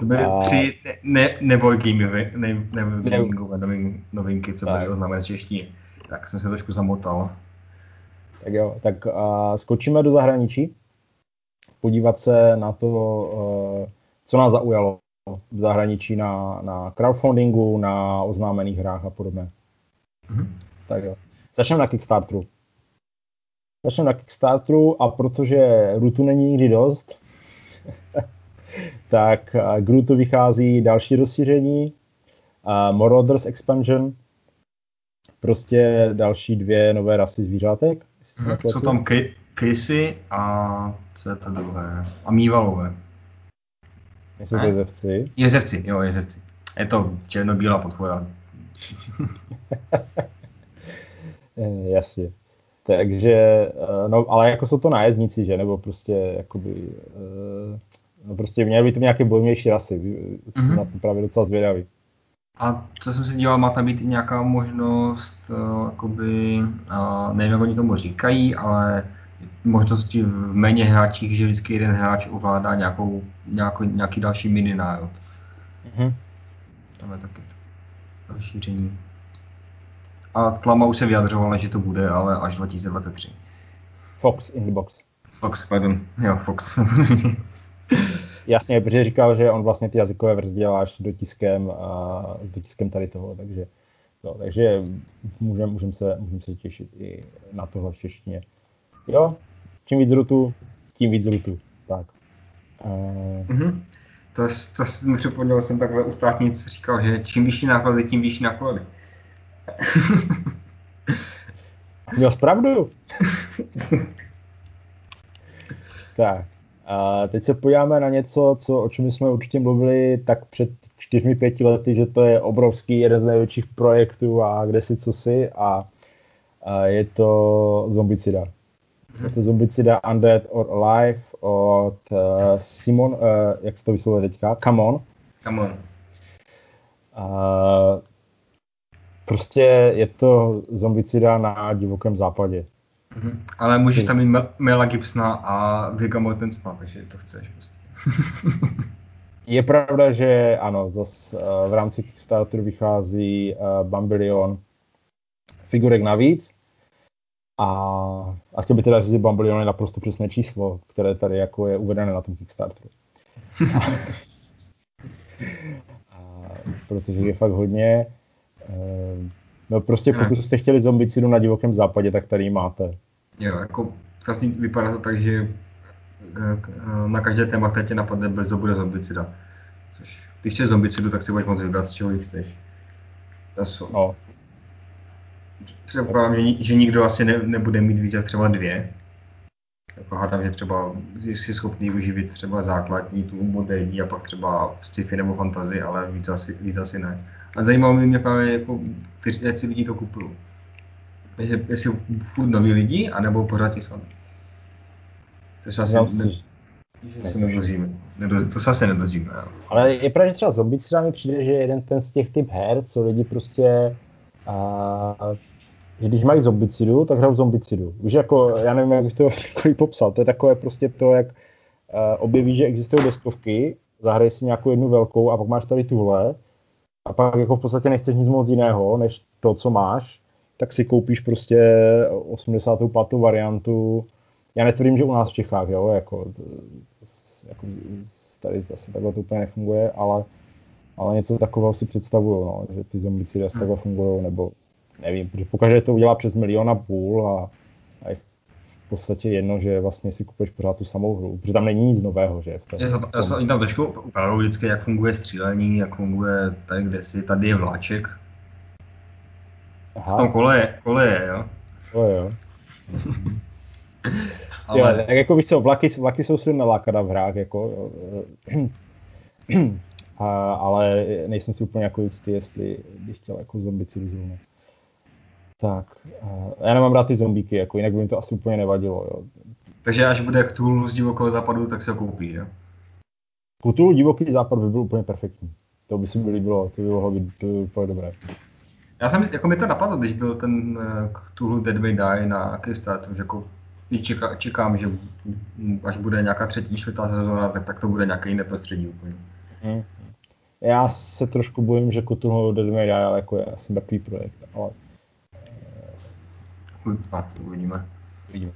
To byly a... tři ne, gamingové, ne, ne, gamingové novinky, co byly oznámené v češtině. Tak jsem se trošku zamotal. Tak jo, tak uh, skočíme do zahraničí, podívat se na to, uh, co nás zaujalo v zahraničí na, na crowdfundingu, na oznámených hrách a podobně. Mm-hmm. Tak jo. Začneme na Kickstarteru. Začneme na Kickstarteru a protože Rutu není nikdy dost, tak k Rutu vychází další rozšíření, uh, Marauders Expansion, prostě další dvě nové rasy zvířátek. Hmm, jsou tam Casey a co je to druhé? A Mývalové. Jsou to jezevci? Jezevci, jo, jezevci. Je to černobílá podpora. Eh, jasně. Takže, eh, no, ale jako jsou to nájezdníci, že? Nebo prostě, jakoby, eh, no prostě měly by to nějaké bojnější rasy. Mm-hmm. na to právě docela zvědavý. A co jsem si díval, má tam být i nějaká možnost, jakoby, nevím, jak oni tomu říkají, ale možnosti v méně hráčích, že vždycky jeden hráč ovládá nějakou, nějakou, nějaký další mini národ. Mm-hmm. Tam je taky rozšíření. A Tlama už se vyjadřovala, že to bude, ale až 2023. Fox in the box. Fox, pardon. Jo, Fox. Jasně, protože říkal, že on vlastně ty jazykové verze dělá až dotiskem, a, s dotiskem tady toho, takže, no, takže můžeme můžem se, můžem se těšit i na tohle v češtině. Jo, čím víc rutu, tím víc rutu. Tak. Uh... Mm-hmm. To, to mi připomněl, jsem takhle u státnic říkal, že čím vyšší náklady, tím vyšší náklady. Měl pravdu. tak. A teď se podíváme na něco, co, o čem jsme určitě mluvili tak před čtyřmi, pěti lety, že to je obrovský, jeden z největších projektů a kde si co si a, a je to Zombicida. Je to zombicida Undead or Alive od uh, Simon, uh, jak se to vyslovuje teďka? Come on. Come on. Uh, prostě je to zombicida na divokém západě. Mm-hmm. Ale můžeš tam mít Mela Gibsona a Vigga Mortensona, takže to chceš prostě. je pravda, že ano, zas uh, v rámci Kickstarteru vychází uh, Bambilion figurek navíc, a, a chtěl bych teda říct, že Bambilion je naprosto přesné číslo, které tady jako je uvedené na tom Kickstarteru. a, protože je fakt hodně. Eh, no prostě pokud jste chtěli zombicidu na divokém západě, tak tady máte. Jo, jako vlastně vypadá to tak, že eh, na každé téma, které tě napadne, bez bude zombicida. Což, když chceš zombicidu, tak si budeš moc vybrat, z čeho ji chceš. To jsou, no předpokládám, že, že nikdo asi ne, nebude mít víc jak třeba dvě. Jako hádám, že třeba jsi schopný uživit třeba základní tu moderní a pak třeba sci-fi nebo fantasy, ale víc asi, víc asi ne. A zajímalo by mě právě, jako, jak si lidi to kupují. Jestli, jestli furt noví lidi, anebo pořád ti samý. To se asi ne, že se nedozvíme. to se asi nedozvíme. Ale je pravda, že třeba zombie třeba mi přijde, že jeden ten z těch typ her, co lidi prostě a, když mají zombicidu, tak hrajou zombicidu. Víš, jako, já nevím, jak bych to jako popsal, to je takové prostě to, jak uh, objevíš, že existují deskovky, zahraj si nějakou jednu velkou a pak máš tady tuhle a pak jako v podstatě nechceš nic moc jiného, než to, co máš, tak si koupíš prostě 85. variantu. Já netvrdím, že u nás v Čechách, jo, jako, jako tady zase takhle to úplně nefunguje, ale, ale něco takového si představuju, no, že ty zombicidy asi takhle fungují, nebo nevím, protože pokaždé to udělá přes milion a půl a, a je v podstatě jedno, že vlastně si kupuješ pořád tu samou hru, protože tam není nic nového, že? V tom, já jsem tam trošku upravuju vždycky, jak funguje střílení, jak funguje tady, kde si, tady je vláček. Aha. V tom kole je, kole je, jo? To jo. ale... Jo, tak jako víš co, vlaky, vlaky jsou si nalákat v hrách, jako, a, ale nejsem si úplně jako jistý, jestli bych chtěl jako zombici zrovna. Tak, já nemám rád ty zombíky, jako jinak by mi to asi úplně nevadilo. Jo. Takže až bude Cthulhu z divokého západu, tak se ho koupí, jo? Cthulhu divoký západ by byl úplně perfektní. To by si mi líbilo, to by bylo, to by bylo dobré. Já jsem, jako mi to napadlo, když byl ten uh, Cthulhu Dead May Die na Kickstarteru, že jako čeká, čekám, že až bude nějaká třetí, čtvrtá sezóna, tak, tak to bude nějaké jiné prostředí úplně. Hmm. Já se trošku bojím, že May Die, ale jako je asi takový projekt, ale a uvidíme. uvidíme.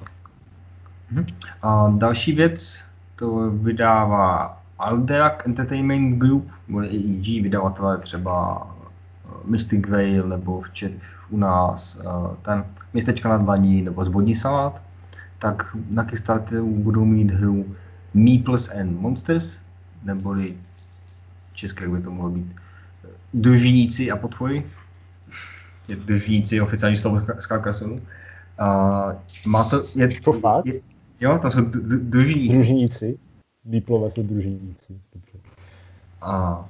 Mhm. A další věc, to vydává Alderac Entertainment Group, bude EEG, vydavatelé třeba eh, Mystic Veil, nebo v Čech, u nás eh, ten Městečka na dlaní, nebo Zvodní salát, tak na Kickstarteru budou mít hru Meeples and Monsters, neboli české by to mohlo být Družiníci a potvory. Je družiníci oficiální slovo z Carcassonne. Uh, má to, je? Je, jo, to jsou družiníci. Družiníci. Diplové jsou družiníci. Dobře. A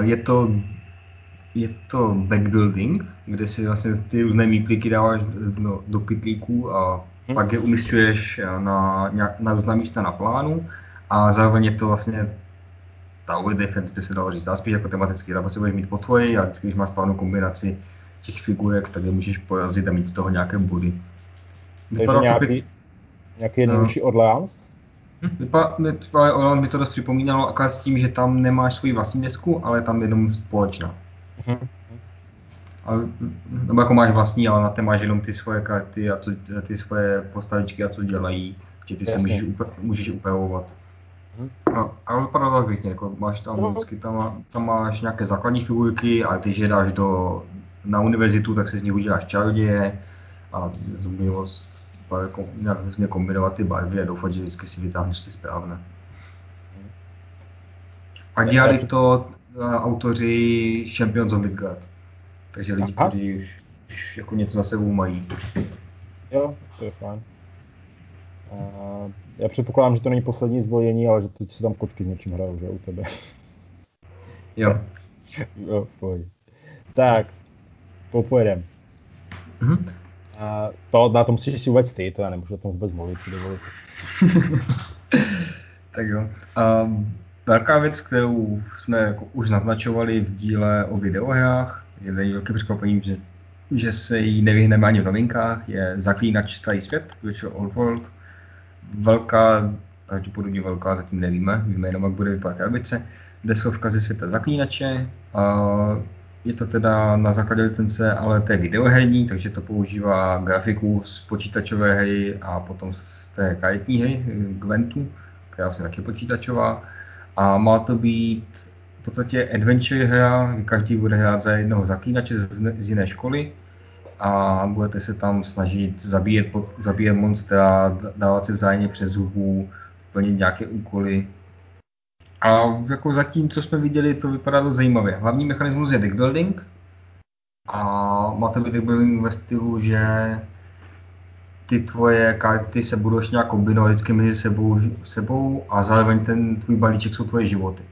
je to je to backbuilding, kde si vlastně ty různé míplíky dáváš no, do pytlíků a hmm. pak je umistuješ na, na různá místa na plánu a zároveň je to vlastně tower defense by se dalo říct, a spíš jako tematický, tam potřebuješ mít po tvoji a vždycky, když máš správnou kombinaci těch figurek, tak je můžeš porazit a mít z toho nějaké body. Vypadá nějaký, by... nějaký jednodušší no. Orleans? Hm, vypadá, Orleans by to dost připomínalo, akorát s tím, že tam nemáš svoji vlastní desku, ale tam jenom společná. Mm-hmm. Ale, nebo jako máš vlastní, ale na té máš jenom ty svoje karty a co, ty svoje postavičky a co dělají, že ty Jasně. se můžeš, upra- můžeš upravovat. No, ale vypadá to pěkně, jako máš tam no. vždycky, tam, tam máš nějaké základní figurky a ty je dáš do, na univerzitu, tak se z nich uděláš čaroděje a jako nějak různě kombinovat ty barvy a doufat, že vždycky si vytáhneš ty správné. A dělali to uh, autoři Champions of Midgard. Takže lidi, Aha. kteří už, už jako něco za sebou mají. Jo, to je fajn. Uh, já předpokládám, že to není poslední zvolení, ale že teď se tam kočky s něčím hrajou, že u tebe. Jo. jo, pojď. Tak, popojedem. Mm-hmm. A to, na to musíš si vůbec ty, to já nemůžu o tom vůbec mluvit, dovolit. tak jo. Um, velká věc, kterou jsme jako už naznačovali v díle o videohrách, je velký překvapením, že, že se jí nevyhneme ani v novinkách, je Zaklínač Starý svět, Virtual Old World. Velká, pravděpodobně velká, zatím nevíme, víme jenom, jak bude vypadat krabice. Deskovka ze světa Zaklínače. Uh, je to teda na základě licence, ale je videoherní, takže to používá grafiku z počítačové hry a potom z té karetní hry Gwentu, která je taky počítačová. A má to být v podstatě adventure hra, každý bude hrát za jednoho zaklínače z jiné školy a budete se tam snažit zabíjet, zabíjet monstra, dávat si vzájemně přes zubu, plnit nějaké úkoly a jako zatím, co jsme viděli, to vypadá to zajímavě. Hlavní mechanismus je deck building a má to deck building ve stylu, že ty tvoje karty se budou nějak kombinovat vždycky mezi sebou, sebou a zároveň ten tvůj balíček jsou tvoje životy.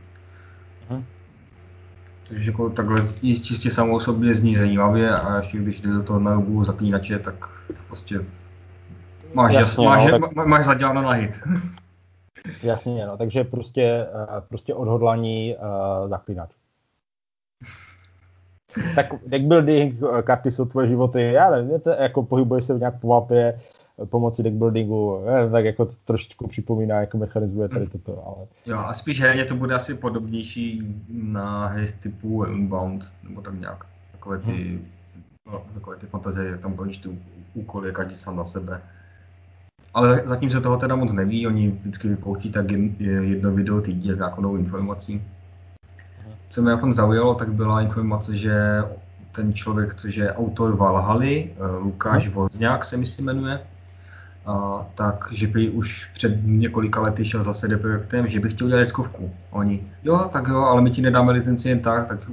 Takže jako takhle čistě samou sobě zní zajímavě a ještě když jde do toho na rubu zaklínače, tak prostě máš, Jasně, máš, no, tak... máš zaděláno na hit. Jasně, no, takže prostě, eh, prostě odhodlaní uh, zaklínač. tak deckbuilding, eh, karty jsou tvoje životy, já nevím, to, jako pohybuješ se nějak po mapě, pomocí deckbuildingu, tak jako to trošičku připomíná, jako mechanizmuje tady toto, ale... Jo, a spíš herně to bude asi podobnější na hry typu Unbound, nebo tak nějak, takové ty, hmm. no, takové ty fantazie, jak tam plníš ty úkoly, každý sám na sebe. Ale zatím se toho teda moc neví, oni vždycky vypouští tak jedno video týdně s nějakou informací. Co mě na tom zaujalo, tak byla informace, že ten člověk, což je autor Valhaly, eh, Lukáš hmm. Vozňák se myslím jmenuje, a, tak, že by už před několika lety šel zase CD projektem, že by chtěl udělat deskovku. Oni, jo, tak jo, ale my ti nedáme licenci jen tak, tak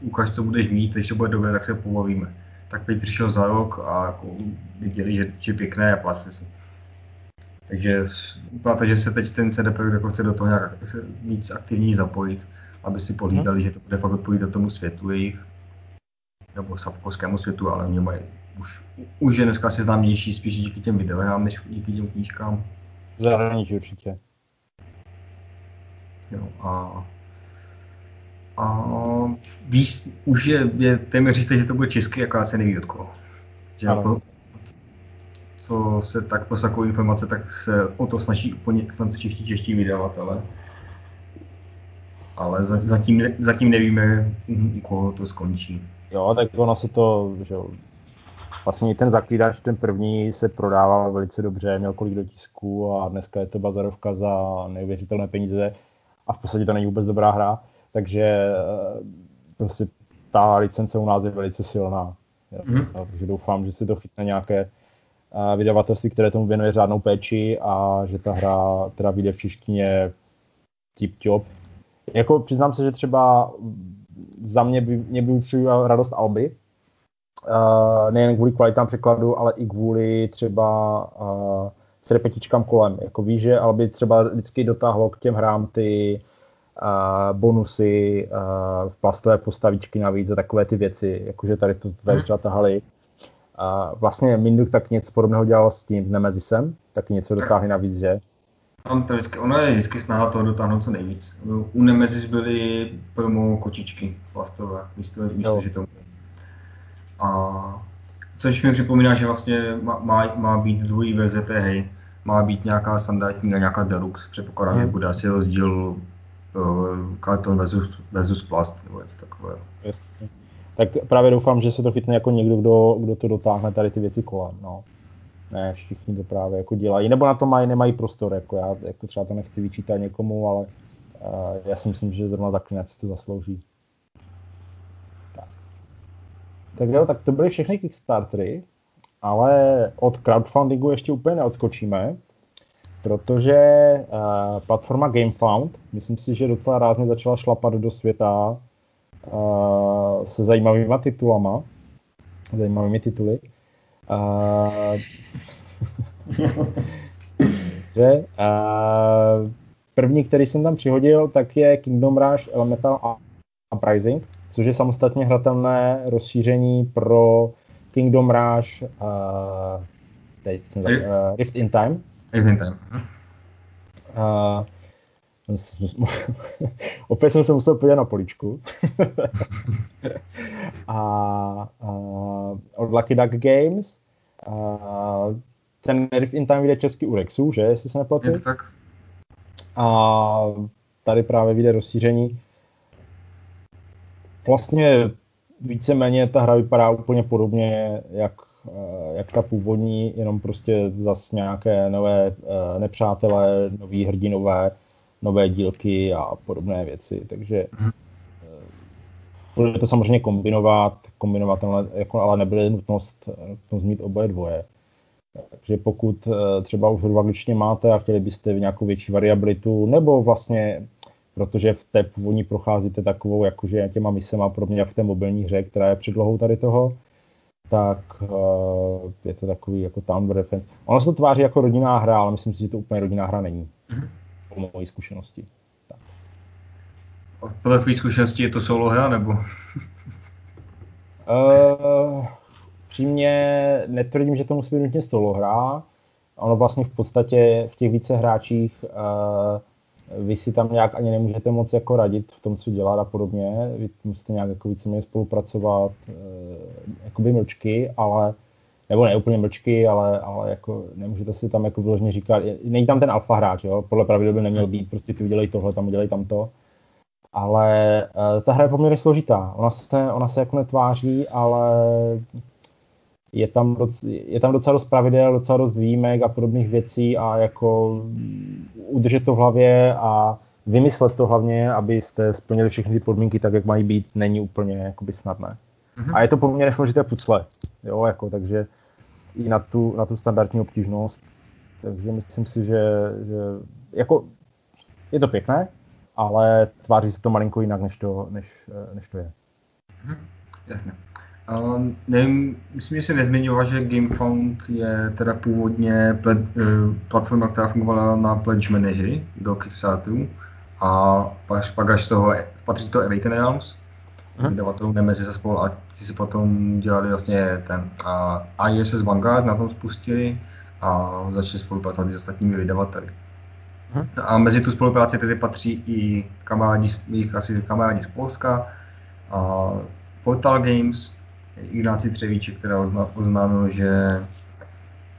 ukáž, co budeš mít, když to bude dobré, tak se pobavíme. Tak by přišel za rok a jako viděli, že, je pěkné a platili si. Takže vypadá že se teď ten CD projekt jako chce do toho nějak víc aktivní zapojit, aby si pohlídali, hmm. že to bude fakt odpovídat tomu světu jejich, nebo sapkovskému světu, ale oni mají už, už je dneska asi známější spíš díky těm videohrám, než díky těm knížkám. Zahraničí určitě. Jo, a, a víš, už je, je téměř říct, že to bude český, jaká se neví od koho. Že to, co se tak takovou informace, tak se o to snaží úplně snad čeští, vydavatelé. Ale zatím, zatím nevíme, u koho to skončí. Jo, tak ono se to, že Vlastně ten zaklídač, ten první, se prodával velice dobře, měl kolik dotisků a dneska je to bazarovka za neuvěřitelné peníze a v podstatě to není vůbec dobrá hra, takže eh, prostě ta licence u nás je velice silná. Mm-hmm. Takže doufám, že se to chytne nějaké eh, vydavatelství, které tomu věnuje řádnou péči a že ta hra teda vyjde v češtině tip top. Jako přiznám se, že třeba za mě by, mě by radost Alby, uh, nejen kvůli kvalitám překladu, ale i kvůli třeba uh, s repetičkám kolem. Jako víš, že ale by třeba vždycky dotáhlo k těm hrám ty uh, bonusy, uh, plastové postavičky navíc a takové ty věci, jakože tady to tady mhm. třeba tahali. Uh, vlastně Minduk tak něco podobného dělal s tím, s Nemezisem, taky něco dotáhli navíc, že? Tam to vždycky, ono je vždycky snaha toho dotáhnout co nejvíc. U Nemezis byly promo kočičky plastové, místo, místo že to a což mi připomíná, že vlastně má, má, má být druhý verze té hry. Má být nějaká standardní a nějaká deluxe. Předpokládám, hmm. že bude asi rozdíl uh, karton versus, versus plast nebo něco takového. Jasně. Tak právě doufám, že se to chytne jako někdo, kdo, kdo to dotáhne tady ty věci kolem. No. Ne, všichni to právě jako dělají. Nebo na to mají, nemají prostor. Jako já jako třeba to nechci vyčítat někomu, ale uh, já si myslím, že zrovna zaklinač to zaslouží. Tak jo, tak to byly všechny Kickstartery, ale od crowdfundingu ještě úplně neodskočíme, protože uh, platforma GameFound, myslím si, že docela rázně začala šlapat do světa uh, se zajímavými titulama, zajímavými tituly. Uh, že, uh, první, který jsem tam přihodil, tak je Kingdom Rush Elemental Uprising, což je samostatně hratelné rozšíření pro Kingdom Rush uh, teď jsem uh, Rift in Time. Rift in Time. Uh, opět jsem se musel podívat na poličku. a uh, od Lucky Duck Games uh, ten Rift in Time vyjde český u Rexu, že, jestli se nepletu? Je tak. A tady právě vyjde rozšíření vlastně víceméně ta hra vypadá úplně podobně, jak, jak ta původní, jenom prostě zas nějaké nové eh, nepřátelé, noví hrdinové, nové dílky a podobné věci, takže mm. bude to samozřejmě kombinovat, kombinovat, jako, ale nebyly nutnost, nutnost mít oboje dvoje. Takže pokud třeba už hru máte a chtěli byste v nějakou větší variabilitu, nebo vlastně protože v té původní procházíte takovou jakože těma misema, podobně jak v té mobilní hře, která je předlohou tady toho, tak je to takový jako Tower Defense. Ono se to tváří jako rodinná hra, ale myslím si, že to úplně rodinná hra není. Mm-hmm. Po mojí zkušenosti. Tak. Podle tvých zkušeností je to solo hra, nebo? uh, přímě netvrdím, že to musí být nutně solo hra. Ono vlastně v podstatě v těch více hráčích uh, vy si tam nějak ani nemůžete moc jako radit v tom, co dělat a podobně. Vy musíte nějak jako víceméně spolupracovat uh, jakoby mlčky, ale nebo ne úplně mlčky, ale, ale jako nemůžete si tam jako vyloženě říkat, není tam ten alfa hráč, jo? podle pravidel by neměl být, prostě ty udělej tohle, tam udělej tamto. Ale uh, ta hra je poměrně složitá. Ona se, ona se jako netváří, ale je tam, doc, je tam docela dost pravidel, docela dost výjimek a podobných věcí a jako udržet to v hlavě a vymyslet to hlavně, abyste splnili všechny ty podmínky tak, jak mají být, není úplně jakoby snadné. Mm-hmm. A je to poměrně složité pucle, jo, jako, takže i na tu, na tu standardní obtížnost. Takže myslím si, že, že jako je to pěkné, ale tváří se to malinko jinak, než to, než, než to je. Mm-hmm. Jasně. Uh, nevím, myslím, že se nezmiňoval, že GameFound je teda původně ple, uh, platforma, která fungovala na Pledge Manageri do Kickstarteru a pak, pak až z toho patří to Awaken Realms, uh-huh. vydavatelů Nemesis a spolu a ti se potom dělali vlastně ten uh, ISS Vanguard, na tom spustili a začali spolupracovat s ostatními vydavateli. Uh-huh. A mezi tu spolupráci tedy patří i kamarádi, jejich asi kamarádi z Polska, a Portal Games, Ignáci Třevíček, která oznámil, že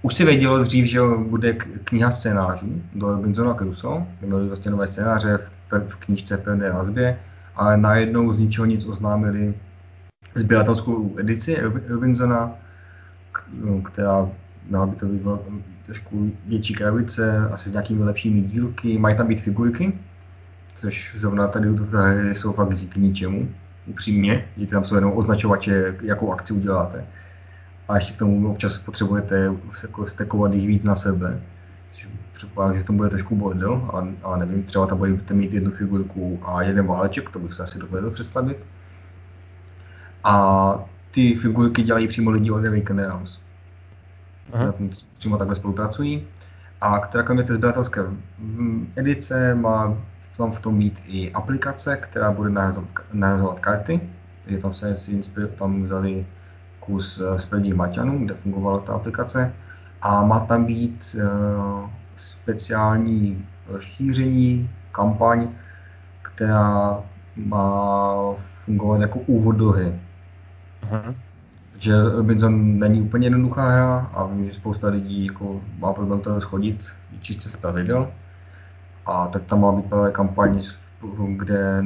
už si vědělo dřív, že bude kniha scénářů do Robinsona Crusoe, měli vlastně nové scénáře v, v knižce pevné vazbě, ale najednou z ničeho nic oznámili sběratelskou edici Robinsona, která měla by to být trošku větší krabice, asi s nějakými lepšími dílky, mají tam být figurky, což zrovna tady u této hry jsou fakt k ničemu upřímně, že tam jsou jenom označovače, jakou akci uděláte. A ještě k tomu občas potřebujete jako stekovat jich víc na sebe. Předpokládám, že v tom bude trošku bordel, a, a nevím, třeba tam budete mít jednu figurku a jeden váleček, to bych se asi dovedl představit. A ty figurky dělají přímo lidi od Awaken Realms. Přímo takhle spolupracují. A která kromě té sběratelské edice má mám v tom mít i aplikace, která bude nahrazovat, karty, takže tam se inspir, tam vzali kus z prvních Maťanů, kde fungovala ta aplikace a má tam být uh, speciální rozšíření, kampaň, která má fungovat jako úvod do hry. Uh-huh. Že Robinson není úplně jednoduchá hra a vím, že spousta lidí jako má problém to schodit čistě z pravidel. A tak tam má být právě kampaň, kde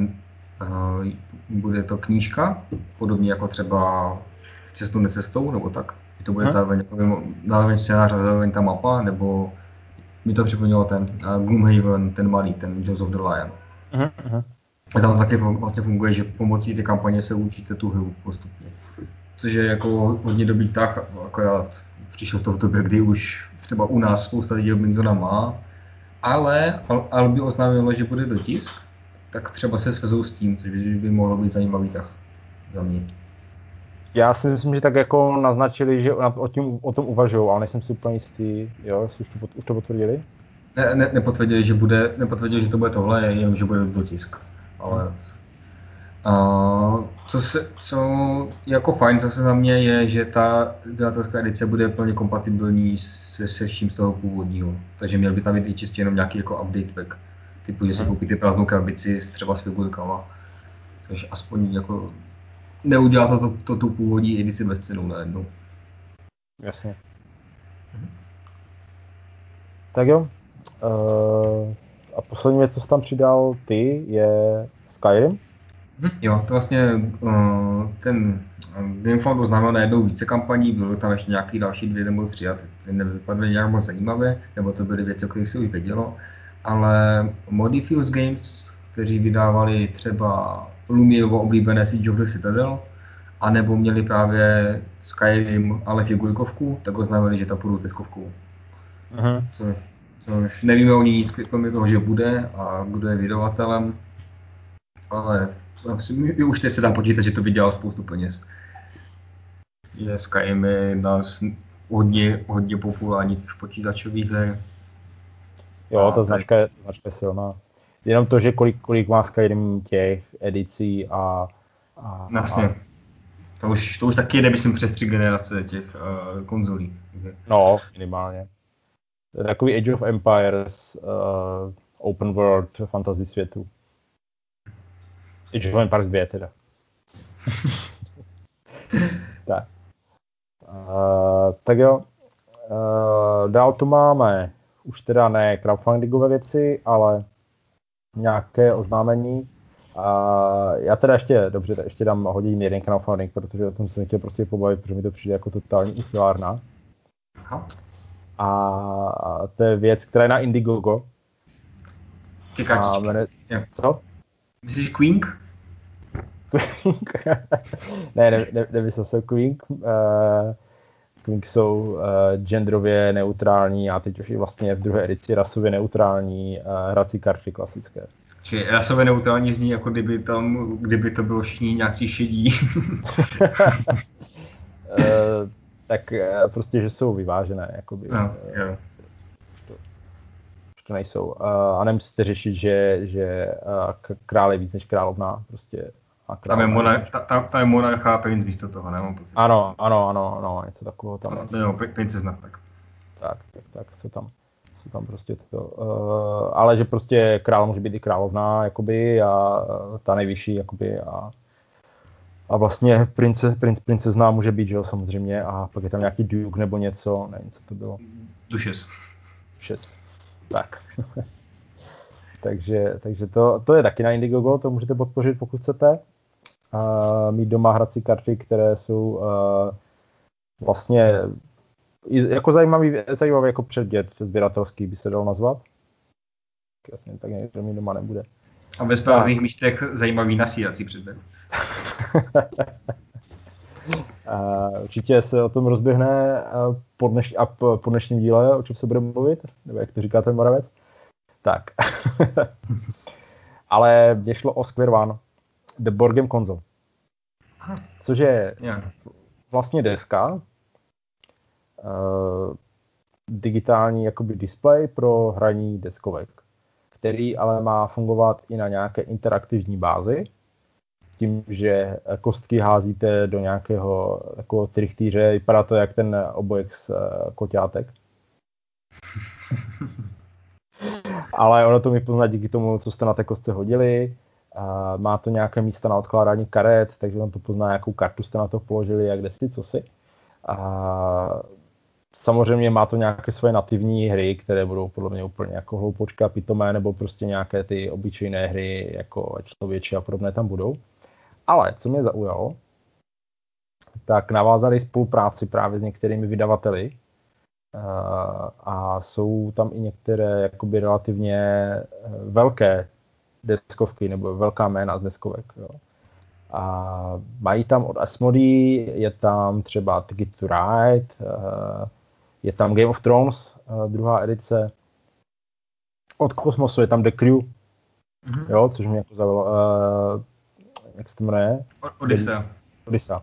uh, bude to knížka, podobně jako třeba cestu necestou, nebo tak. To bude hmm. zároveň, zároveň scénář a zároveň ta mapa, nebo mi to připomnělo ten uh, Gloomhaven, ten malý, ten Joseph the Lion. Hmm. A tam taky vlastně funguje, že pomocí té kampaně se učíte tu hru postupně. Což je jako hodně dobrý tak, akorát přišel to v době, kdy už třeba u nás spousta lidí Robinsona má, ale Albi oznámilo, že bude dotisk, tak třeba se svezou s tím, což by mohlo být zajímavý tak za mě. Já si myslím, že tak jako naznačili, že o, tím, o tom uvažují, ale nejsem si úplně jistý, jo, jestli už to, už to potvrdili? Ne, ne, nepotvrdili, že bude, nepotvrdili, že to bude tohle, jenom že bude dotisk. Ale a, co, se, co jako fajn zase za mě je, že ta vydavatelské edice bude plně kompatibilní se, se vším z toho původního. Takže měl by tam být i čistě jenom nějaký jako update pack. Typu, že si mhm. koupíte prázdnou krabici s třeba s figurkama. Takže aspoň jako neudělá to, to, to tu původní edici bez cenu najednou. Jasně. Mhm. Tak jo. Uh, a poslední věc, co jsi tam přidal ty, je Skyrim. Mhm. Jo, to vlastně uh, ten Gamefound oznámil najednou více kampaní, bylo tam ještě nějaký další dvě nebo tři a ty nevypadly nějak moc zajímavé, nebo to byly věci, o kterých se už vědělo, ale Modifuse Games, kteří vydávali třeba Lumierovo oblíbené Siege of the Citadel, anebo měli právě Skyrim, ale figurkovku, tak oznámili, že tam půjdou tiskovkou. Uh-huh. Co, což nevíme o ní nic, kromě toho, že bude a kdo je vydavatelem, ale už teď se dá počítat, že to vydělal spoustu peněz. určitě Skyrim je jedna z hodně, hodně populárních počítačových her. Jo, ta značka je, značka je silná. Jenom to, že kolik, kolik má Skyrim těch edicí a... a Jasně. A... To už, to už taky jde, myslím, přes tři generace těch uh, konzolí. No, minimálně. Takový Age of Empires, uh, open world fantasy světu. Age of Empires 2 teda. tak. Uh, tak jo. Uh, dál tu máme už teda ne crowdfundingové věci, ale nějaké oznámení. A já teda ještě, dobře, ještě dám hodím jeden crowdfunding, protože o tom se chtěl prostě pobavit, protože mi to přijde jako totální uchylárna. A to je věc, která je na Indiegogo. Ty. Jmenuje... Co? Myslíš Quink? Quink? ne, ne, ne, nemyslel jsem Quink. Uh, Quink jsou uh, genderově neutrální a teď už i vlastně v druhé edici rasově neutrální uh, hrací karty klasické. Čili rasově neutrální zní, jako kdyby tam, kdyby to bylo všichni nějací šedí. tak uh, prostě, že jsou vyvážené, jakoby. No, jo. Už to, už to nejsou. A nemusíte řešit, že, že král je víc než královna, prostě a tam je, monarch, ta, ta, ta je monarcha princ místo toho, nemám pocit. Ano, ano, ano, ano, něco takového tam. No, jo, princezna, tak. Tak, tak, tak, se tam, tam prostě to, uh, ale že prostě král může být i královna, jakoby, a ta nejvyšší, jakoby, a, a vlastně prince, princ, princezna může být, že jo, samozřejmě, a pak je tam nějaký duke nebo něco, nevím, co to bylo. Dušes. Dušes, tak. takže, takže to, to je taky na Indiegogo, to můžete podpořit, pokud chcete mít doma hrací karty, které jsou uh, vlastně jako zajímavý, zajímavý jako předmět sběratelský by se dal nazvat. Jasně, tak někdo mi doma nebude. A ve správných místech zajímavý nasírací předmět. Uh, určitě se o tom rozběhne po, dneš, a po, dnešním díle, o čem se bude mluvit, nebo jak to říká ten Moravec. Tak. Ale mě šlo o Square One. The Board Game Console. Což je vlastně deska, uh, digitální jakoby display pro hraní deskovek, který ale má fungovat i na nějaké interaktivní bázi, tím, že kostky házíte do nějakého takového trichtýře, vypadá to jak ten obojek z uh, koťátek. ale ono to mi pozná díky tomu, co jste na té kostce hodili, a má to nějaké místa na odkládání karet, takže on to pozná, jakou kartu jste na to položili, jak kde si, co si. A samozřejmě má to nějaké svoje nativní hry, které budou podle mě úplně jako hloupočka, pitomé, nebo prostě nějaké ty obyčejné hry, jako člověče a podobné tam budou. Ale co mě zaujalo, tak navázali spolupráci právě s některými vydavateli a jsou tam i některé jakoby relativně velké deskovky nebo velká jména z deskovek. Jo. A mají tam od Asmodee, je tam třeba Ticket to Ride, eh, je tam Game of Thrones, eh, druhá edice. Od Kosmosu je tam The Crew, mm-hmm. jo, což mě jako zaujalo. Jak se to jmenuje? Odyssea. Odyssea,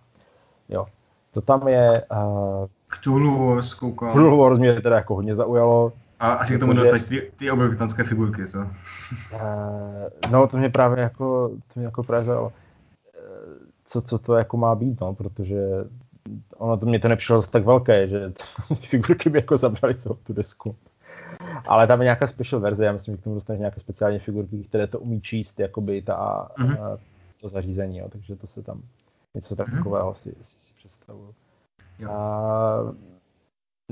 jo. To tam je... Uh, Cthulhu Wars koukám. Cthulhu Wars mě teda jako hodně zaujalo. A asi k tomu dostaneš ty, ty objektantské figurky, co? Uh, no, to mě právě jako, to mě jako právě zaujalo. Eh, co, co to jako má být, no, protože ono to mě to nepřišlo tak velké, že figurky by jako zabrali celou tu desku. Ale tam je nějaká special verze, já myslím, že k tomu dostaneš nějaké speciální figurky, které to umí číst, jakoby ta, mm-hmm. To zařízení, jo, takže to se tam něco mhm. takového si, si, si představuju. A,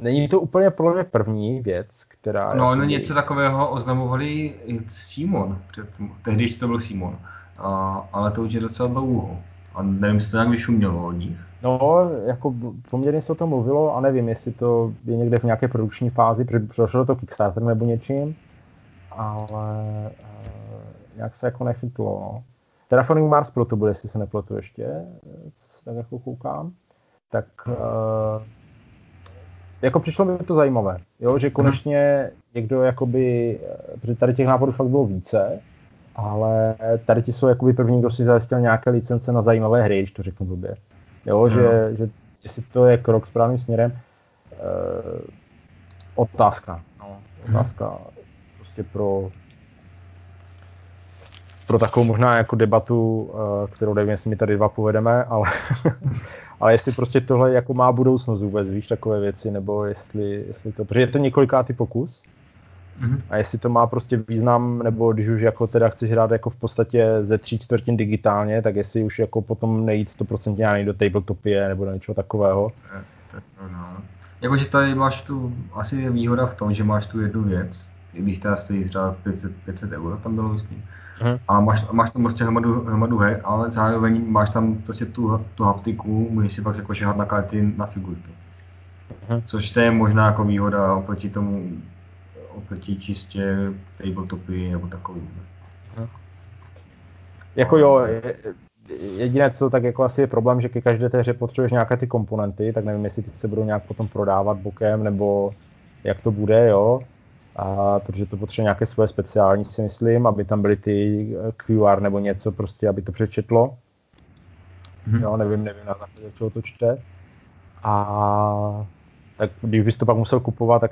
není to úplně podle mě první věc, která... No, no něco takového oznamovali Simon, před, tehdy to byl Simon, a, ale to už je docela dlouho. A nevím, jestli to nějak vyšumělo od nich. No, jako poměrně se o tom mluvilo a nevím, jestli to je někde v nějaké produkční fázi, protože prošlo to Kickstarter nebo něčím, ale uh, nějak se jako nechytlo, no. Terraforming Mars Pro to bude, jestli se nepletu ještě, co se tak jako koukám. Tak uh, jako přišlo mi to zajímavé, jo, že konečně hmm. někdo jakoby, protože tady těch nápadů fakt bylo více, ale tady ti jsou jakoby první, kdo si zajistil nějaké licence na zajímavé hry, když to řeknu blbě. Jo, hmm. že, že jestli to je krok správným směrem, uh, otázka. No, otázka hmm. prostě pro pro takovou možná jako debatu, uh, kterou nevím, jestli my tady dva povedeme, ale, ale jestli prostě tohle jako má budoucnost vůbec, víš, takové věci, nebo jestli, jestli to, protože je to několikátý pokus, Mm-hmm. A jestli to má prostě význam, nebo když už jako teda chceš hrát jako v podstatě ze tří čtvrtin digitálně, tak jestli už jako potom nejít 100% ani do tabletopie nebo do něčeho takového. Tak, no. Jakože tady máš tu, asi je výhoda v tom, že máš tu jednu věc, i když teda stojí třeba 500, 500 euro, tam bylo myslím. Mm-hmm. A máš, máš tam prostě hromadu, hromadu her, ale zároveň máš tam prostě tu, tu haptiku, můžeš si pak jako šahat na karty na figurky. Mm-hmm. Což to je možná jako výhoda oproti tomu oproti čistě tabletopy nebo takový. Hm. Jako jo, jediné, co tak jako asi je problém, že ke každé té hře potřebuješ nějaké ty komponenty, tak nevím, jestli ty se budou nějak potom prodávat bokem, nebo jak to bude, jo. A, protože to potřebuje nějaké svoje speciální, si myslím, aby tam byly ty QR nebo něco prostě, aby to přečetlo. Mm-hmm. Jo, nevím, nevím na základě čeho to čte. A tak když bys to pak musel kupovat, tak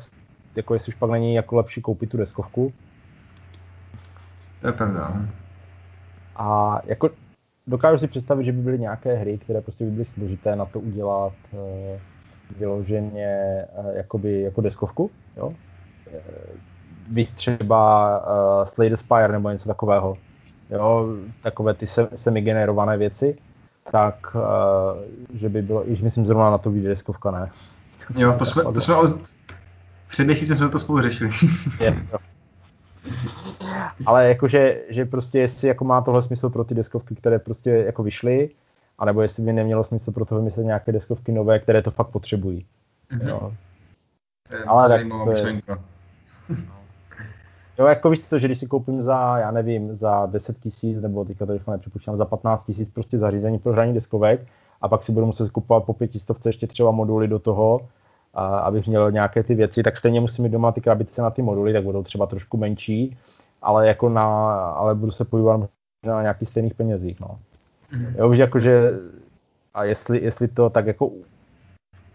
jako jestli už pak není jako lepší koupit tu deskovku. To je pravda. A jako dokážu si představit, že by byly nějaké hry, které prostě by byly složité na to udělat e, vyloženě e, jakoby, jako deskovku, jo? E, víc třeba e, Slay the Spire nebo něco takového, jo? takové ty semi-generované věci, tak e, že by bylo, již myslím zrovna na to vyjde deskovka, ne? Jo, to jsme, to jsme, před měsícem jsme to spolu řešili. je, Ale jakože, že prostě jestli jako má tohle smysl pro ty deskovky, které prostě jako vyšly, anebo jestli by nemělo smysl pro to vymyslet nějaké deskovky nové, které to fakt potřebují. Mm-hmm. Jo. Ale tak to je... Jo, jako víš to, že když si koupím za, já nevím, za 10 tisíc, nebo teďka to rychle nepřipočítám, za 15 tisíc prostě zařízení pro hraní deskovek a pak si budu muset kupovat po pětistovce ještě třeba moduly do toho, a abych měl nějaké ty věci, tak stejně musím mít doma ty krabice na ty moduly, tak budou třeba trošku menší, ale jako na, ale budu se podívat na nějakých stejných penězích, no. Mm-hmm. Jo, že jakože, a jestli, jestli to tak jako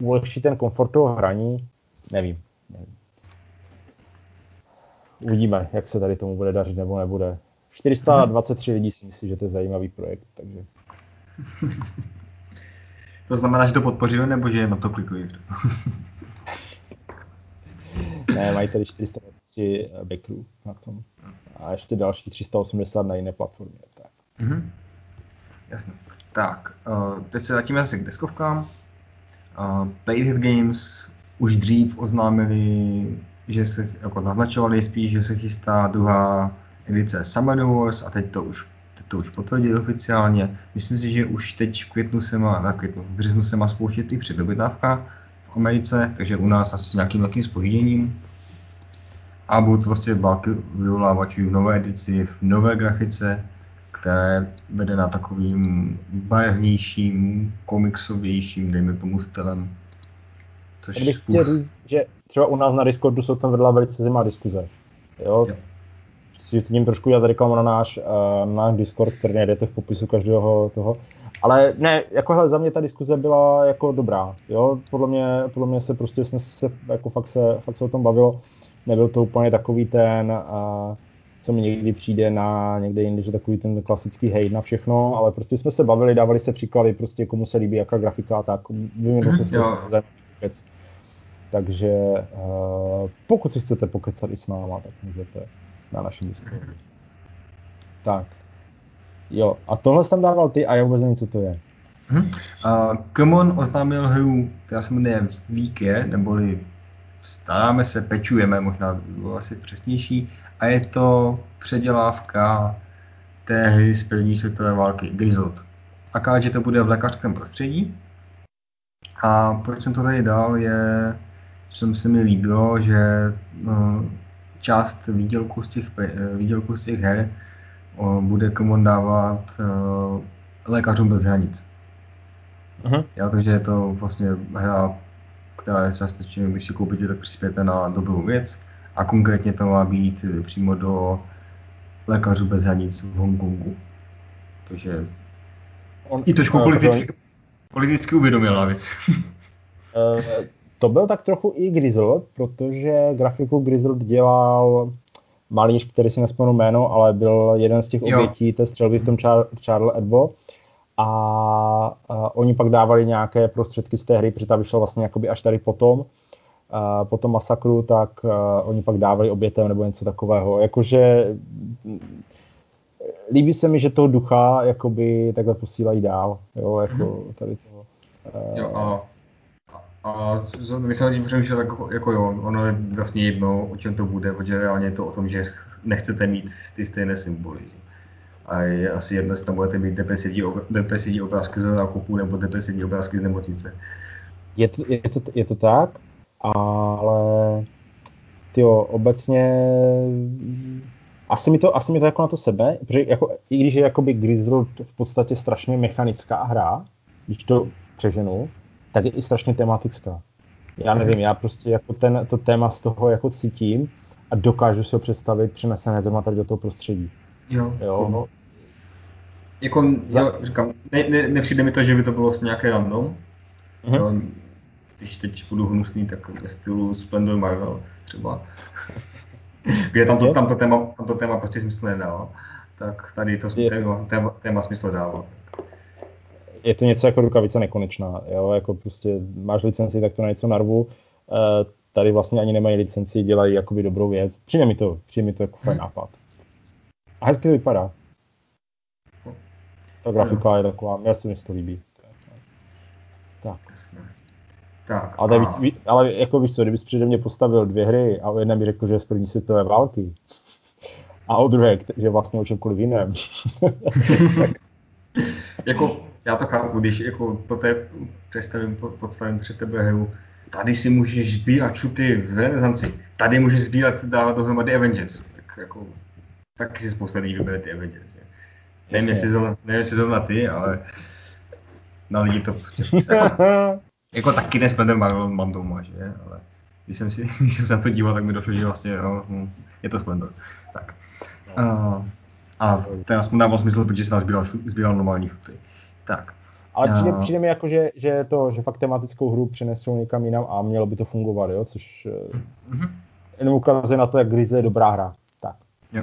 ulehčí ten komfort toho hraní, nevím. nevím. Uvidíme, jak se tady tomu bude dařit nebo nebude. 423 lidí si myslí, že to je zajímavý projekt, takže... To znamená, že to podpořili, nebo že na to klikují? ne, mají tady 423 backrů na tom. A ještě další 380 na jiné platformě. Tak. Mm-hmm. Jasně. Tak, uh, teď se vrátíme zase k deskovkám. Uh, Playhead Games už dřív oznámili, že se, jako naznačovali spíš, že se chystá druhá edice Summer Wars a teď to už to už potvrdili oficiálně. Myslím si, že už teď v květnu se má, na květnu, v březnu se má spouštět i předobjednávka v Americe, takže u nás asi s nějakým velkým spožděním. A budou to prostě války vyvolávačů v nové edici, v nové grafice, které vede na takovým barevnějším, komiksovějším, dejme tomu stylem. Což bych chtěl říct, že třeba u nás na Discordu se tam vedla velice zimá diskuze. Jo? jo si tím trošku dělat reklamu na náš, uh, náš Discord, který najdete v popisu každého toho. Ale ne, jako hele, za mě ta diskuze byla jako dobrá, jo, podle mě, podle mě se prostě jsme se, jako fakt se, fakt se o tom bavilo, nebyl to úplně takový ten, uh, co mi někdy přijde na někde jinde, že takový ten klasický hejt na všechno, ale prostě jsme se bavili, dávali se příklady, prostě komu se líbí, jaká grafika, tak vyvinul se to věc. Takže uh, pokud si chcete pokecat i s náma, tak můžete na našem Discordu. Tak. Jo, a tohle jsem tam dával ty a já vůbec nevím, co to je. Uh, Common oznámil hru, která se jmenuje Víke, neboli staráme se, pečujeme, možná bylo asi přesnější, a je to předělávka té hry z první světové války, Grizzled. Aká, že to bude v lékařském prostředí. A proč jsem to tady dal, je, že se mi líbilo, že no, část výdělku z těch, výdělku z těch her bude Common dávat uh, lékařům bez hranic. Uh-huh. Já, takže je to vlastně hra, která je částečně, když si koupíte, tak přispějete na dobrou věc a konkrétně to má být přímo do lékařů bez hranic v Hongkongu. Takže On, i trošku politicky, politicky uvědomila věc. Eh, to byl tak trochu i Grizzled, protože grafiku Grizzled dělal malíř, který si nespomenu jméno, ale byl jeden z těch jo. obětí té střelby v tom Charles Edbo. A, a oni pak dávali nějaké prostředky z té hry, protože ta vyšla vlastně jakoby až tady potom, a po tom masakru, tak a, oni pak dávali obětem nebo něco takového. Jakože líbí se mi, že toho ducha jakoby takhle posílají dál, jo, jako mhm. tady toho. Jo, a a my se tím přemýšlel tak jako jo, ono je vlastně jedno, o čem to bude, protože reálně je to o tom, že nechcete mít ty stejné symboly. A je asi jedno, jestli tam budete mít depresivní, depresivní obrázky z nákupu nebo depresivní obrázky z nemocnice. Je to, je to, je to tak, ale tyjo, obecně asi mi to, asi mi to jako na to sebe, protože jako, i když je jakoby Grizzled v podstatě strašně mechanická hra, když to přeženu, tak je i strašně tematická. Já nevím, já prostě jako ten, to téma z toho jako cítím a dokážu si ho představit přenesené zrovna tady do toho prostředí. Jo. jo. Jako, Za... jo, říkám, ne, ne, nepřijde mi to, že by to bylo vlastně nějaké random. Jo, když teď budu hnusný, tak ve stylu Splendor Marvel třeba. Kde tam to, tam, to téma, tam to téma prostě smysl nedává. Tak tady to téma, téma, téma smysl dává je to něco jako rukavice nekonečná, jo, jako prostě máš licenci, tak to na něco narvu, e, tady vlastně ani nemají licenci, dělají jakoby dobrou věc. Přijde mi to, přijde mi to jako fajn hmm. nápad. A hezky to vypadá. Ta grafika je taková, mě se mi to líbí. Tak. Tak, ale, a... víc, ale jako víš co, kdybys přede mě postavil dvě hry a o jedné mi řekl, že je z první světové války a o druhé, že vlastně o čemkoliv jiném. jako já to chápu, když jako po té představím, podstavím před tebe hru, tady si můžeš sbírat šuty v renesanci, tady můžeš sbírat, dávat dohromady Avengers, tak jako, taky si spousta lidí vybere ty Avengers. Že? Nevím, jestli zrovna, nevím, jestli zrovna ty, ale na lidi to prostě, jako, jako taky ten Marvel mám doma, že? ale když jsem, si, když jsem se na to díval, tak mi došlo, že vlastně jo, hm, je to Splendor. Tak. Uh, a ten aspoň dával smysl, protože se nás sbíral, sbíral normální šuty. Tak. Ale přijde, přijde mi jako, že, že, to, že fakt tematickou hru přinesou někam jinam a mělo by to fungovat, jo? což mm-hmm. jenom ukazuje na to, jak Grizzly je dobrá hra. Tak. Jo.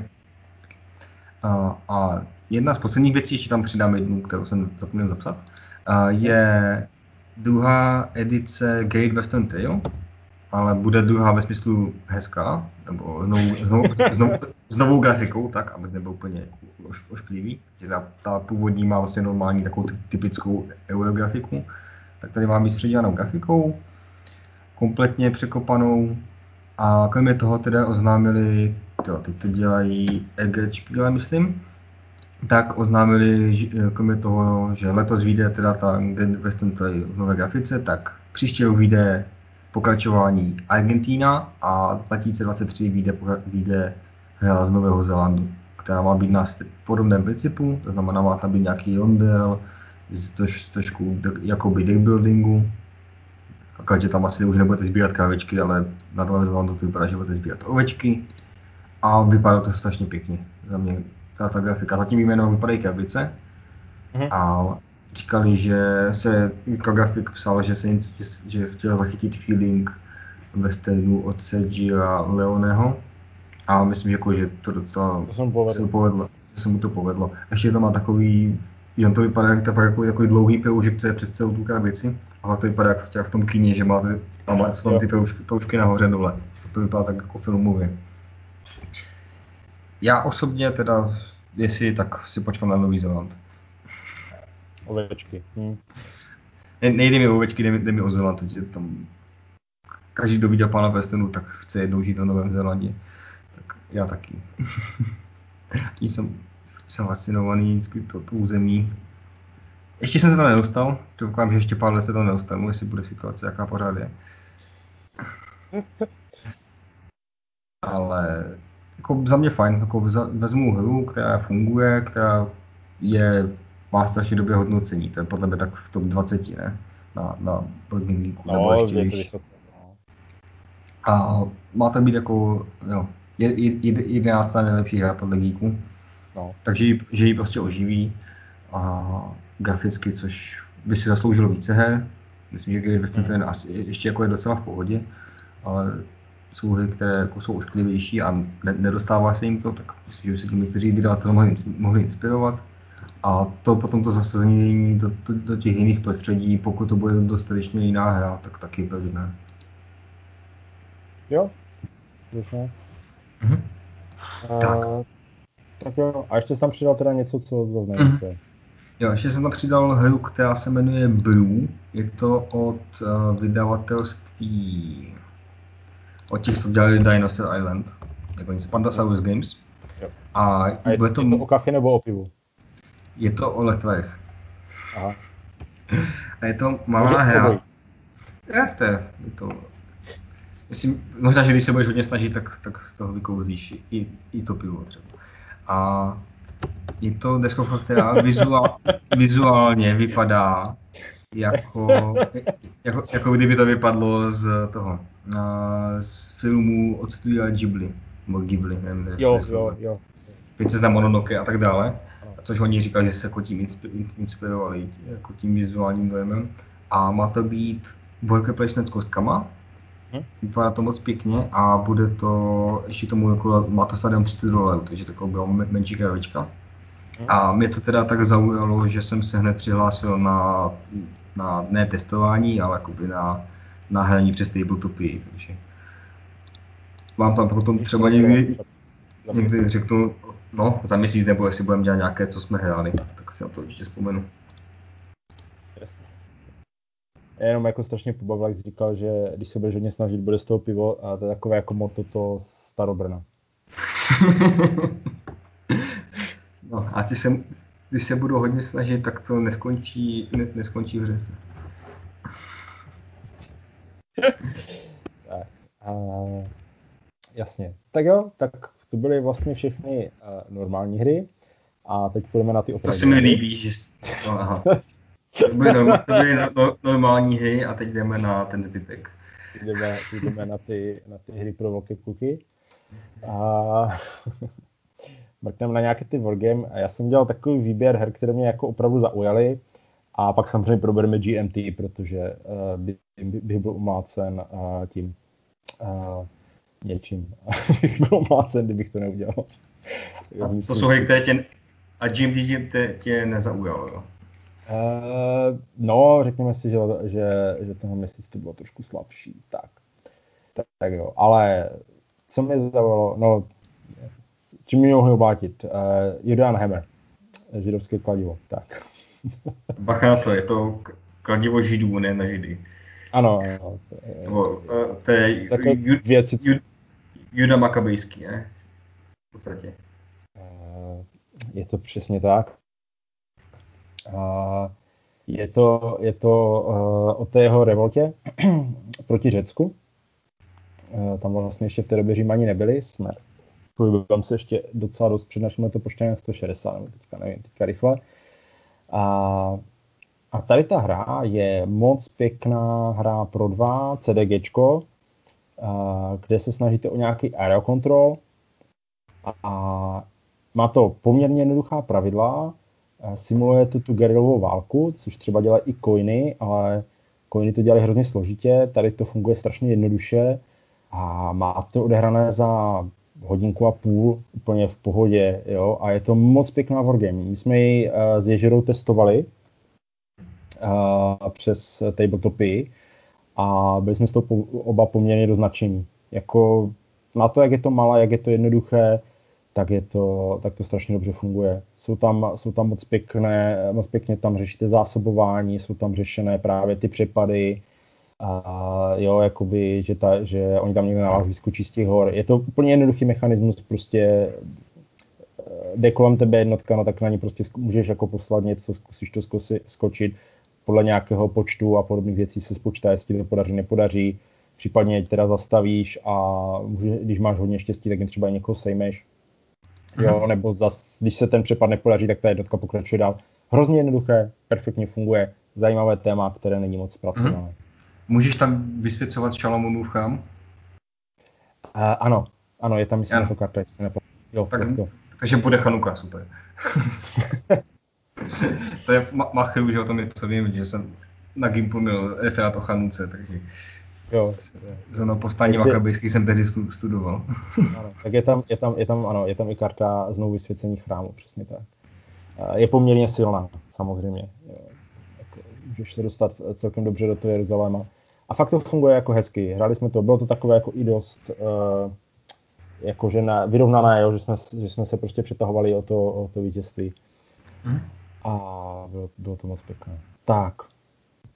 A, a jedna z posledních věcí, ještě tam přidám jednu, kterou jsem zapomněl zapsat, a je druhá edice Gate Western Trail, ale bude druhá ve smyslu hezká, nebo znovu, znovu, znovu, s novou grafikou, tak, aby nebyl úplně oš, ošklivý. Že ta, ta, původní má vlastně normální takovou typickou eurografiku. Tak tady mám být předělanou grafikou, kompletně překopanou. A kromě toho teda oznámili, tyjo, teď to dělají EG Spiele, myslím, tak oznámili, kromě toho, že letos vyjde teda ta Western Trail v nové grafice, tak příště vyjde pokračování Argentina a 2023 vyjde, vyjde hra z Nového Zélandu, která má být na podobném principu, to znamená, má tam být nějaký rondel s, troš, s trošku jakoby deckbuildingu, akorát, že tam asi už nebudete sbírat kravičky, ale na Novém Zélandu to vypadá, že budete sbírat ovečky a vypadá to strašně pěkně. Za mě ta, ta grafika, zatím jméno vypadají krabice mm-hmm. a říkali, že se jako grafik psal, že, se že, chtěl zachytit feeling ve stylu od Sergia Leoneho a myslím, že, jako, že to docela to se povedlo, že se mu to povedlo. Ještě to má takový, že on to vypadá jak takový, jako dlouhý pelužek, co je přes celou tu krabici, ale to vypadá jako v tom kyně, že máte, tam jsou tam ty pelužky, pelužky nahoře dole. To vypadá tak jako filmově. Já osobně teda, jestli tak si počkám na Nový Zéland ovečky. Hm. Ne, nejde mi ovečky, jde mi, jde mi o Zéland, protože tam každý, kdo viděl pána Westonu, tak chce jednou žít na Novém Zélandě. Tak já taky. Tím jsem, jsem fascinovaný vždycky to, to území. Ještě jsem se tam nedostal, doufám, že ještě pár let se tam nedostanu, jestli bude situace, jaká pořád je. Ale jako za mě fajn, jako vezmu hru, která funguje, která je má strašně dobré hodnocení, to je podle mě tak v top 20, ne? Na, na Burgundiku, no, nebo ještě víš. No. A má to být jako, jo, jedenáctá nejlepší hra podle Geeku. No. Takže že ji prostě oživí a graficky, což by si zasloužilo více her. Myslím, že Gate Western ten asi ještě jako je docela v pohodě, ale jsou hry, které jako jsou ošklivější a ne, nedostává se jim to, tak myslím, že se tím někteří vydavatelé mohli, mohli inspirovat. A to potom to zasazení do, do, do těch jiných prostředí, pokud to bude dostatečně jiná hra, tak taky ne. Jo, dobře. Mm-hmm. A, tak. tak jo, a ještě jsi tam přidal teda něco, co zase mm-hmm. Jo, ještě jsem tam přidal hru, která se jmenuje Blue. Je to od uh, vydavatelství od těch, co dělali Dinosaur Island, jako nic, Pandasaurus Games. Jo. A, a je, bude to, je to o kafe nebo o pivu? Je to o letvech. Aha. A je to malá hra. Je to, je to Myslím, možná, že když se budeš hodně snažit, tak, tak z toho vykouzíš i, i to pivo třeba. A je to deskovka, která vizuál, vizuálně vypadá jako, jako, jako kdyby to vypadlo z toho, z filmu od studia Ghibli, nebo Ghibli, nevím, jo, jo, jo. Princezna Mononoke a tak dále, což oni říkali, že se jako tím inspirovali, jako tím vizuálním dojemem. A má to být worker placement s kostkama, hm? vypadá to moc pěkně a bude to, ještě tomu jako, má to stadium 30 dolarů, takže taková byla menší kravička. A mě to teda tak zaujalo, že jsem se hned přihlásil na, na ne testování, ale jakoby na, na hraní přes tabletopy, takže mám tam potom třeba někdy, někdy řeknu, no za měsíc nebo jestli budeme dělat nějaké, co jsme hráli, tak si na to určitě vzpomenu. Jasně. Jenom jako strašně pobavil, jak jsi říkal, že když se budeš hodně snažit, bude z toho pivo a to je takové jako moto to starobrna. No a když se, když se budu hodně snažit, tak to neskončí, ne, neskončí v řece. tak, a, jasně. Tak jo, tak to byly vlastně všechny uh, normální hry. A teď půjdeme na ty opravdu. To se mi líbí, že... No, aha. To byly, norm, to byly no, normální hry a teď jdeme na ten zbytek. Jdeme, jdeme na, ty, na ty hry pro velké kluky. A mrkneme na nějaké ty wargame. A já jsem dělal takový výběr her, které mě jako opravdu zaujaly. A pak samozřejmě probereme GMT, protože uh, by, by byl umlácen uh, tím uh, něčím. bych byl umlácen, kdybych to neudělal. A to jsou hry, které tě, a GMT tě, tě nezaujalo, jo? Uh, no, řekněme si, že, že, že tenhle měsíc to bylo trošku slabší. Tak. tak, tak jo. Ale co mě zaujalo, no Čím mě mohli oblátit? Uh, Julian Hammer, židovské kladivo. Tak. Bacha to, je to kladivo židů, ne na židy. Ano, ano. To, uh, to je ju, věci, ju, Juda Makabejský, ne? V podstatě. Je to přesně tak. Je to, je to o té jeho revoltě proti Řecku. Tam vlastně ještě v té době Římani nebyli, jsme pohybujeme se ještě docela dost před naším letopočtem 160, nebo teďka nevím, teďka rychle. A, a tady ta hra je moc pěkná hra pro dva, CDGčko, a, kde se snažíte o nějaký aerokontrol a má to poměrně jednoduchá pravidla, simuluje to tu gerilovou válku, což třeba dělají i coiny, ale coiny to dělají hrozně složitě, tady to funguje strašně jednoduše a má to odehrané za hodinku a půl úplně v pohodě, jo, a je to moc pěkná wargame. My jsme ji uh, s Ježerou testovali uh, přes tabletopy a byli jsme z toho oba poměrně doznačení. Jako na to, jak je to malé, jak je to jednoduché, tak, je to, tak to strašně dobře funguje. Jsou tam, jsou tam moc pěkné, moc pěkně tam řešíte zásobování, jsou tam řešené právě ty přepady, a jo, jakoby, že, ta, že oni tam někde na vás vyskočí z těch hor. Je to úplně jednoduchý mechanismus, prostě jde kolem tebe jednotka, no tak na ní prostě můžeš jako poslat něco, zkusíš to zkusi, skočit, podle nějakého počtu a podobných věcí se spočítá, jestli to podaří, nepodaří, případně teda zastavíš a může, když máš hodně štěstí, tak jen třeba někoho sejmeš. Jo, mhm. nebo zas, když se ten přepad nepodaří, tak ta jednotka pokračuje dál. Hrozně jednoduché, perfektně funguje, zajímavé téma, které není moc zpracované. Mm. Můžeš tam vysvěcovat Šalamunův chrám? Uh, ano, ano, je tam myslím na to karta, jestli nepo... jo, tak, jo. Takže bude Chanuka, super. to je machy, už o tom něco vím, že jsem na Gimplu měl referát o Chanuce, takže Jo. Zóno povstání Takže... makabejský jsem tehdy studoval. Ano, tak je tam, je, tam, je, tam, ano, je tam i karta znovu vysvěcení chrámu, přesně tak. Je poměrně silná, samozřejmě. Můžeš se dostat celkem dobře do toho Jeruzaléma. A fakt to funguje jako hezky. Hráli jsme to, bylo to takové jako i dost uh, jakože na, vyrovnané, jo, že, jsme, že jsme se prostě přetahovali o to, o to vítězství. Hmm. A bylo, bylo to moc pěkné. Tak.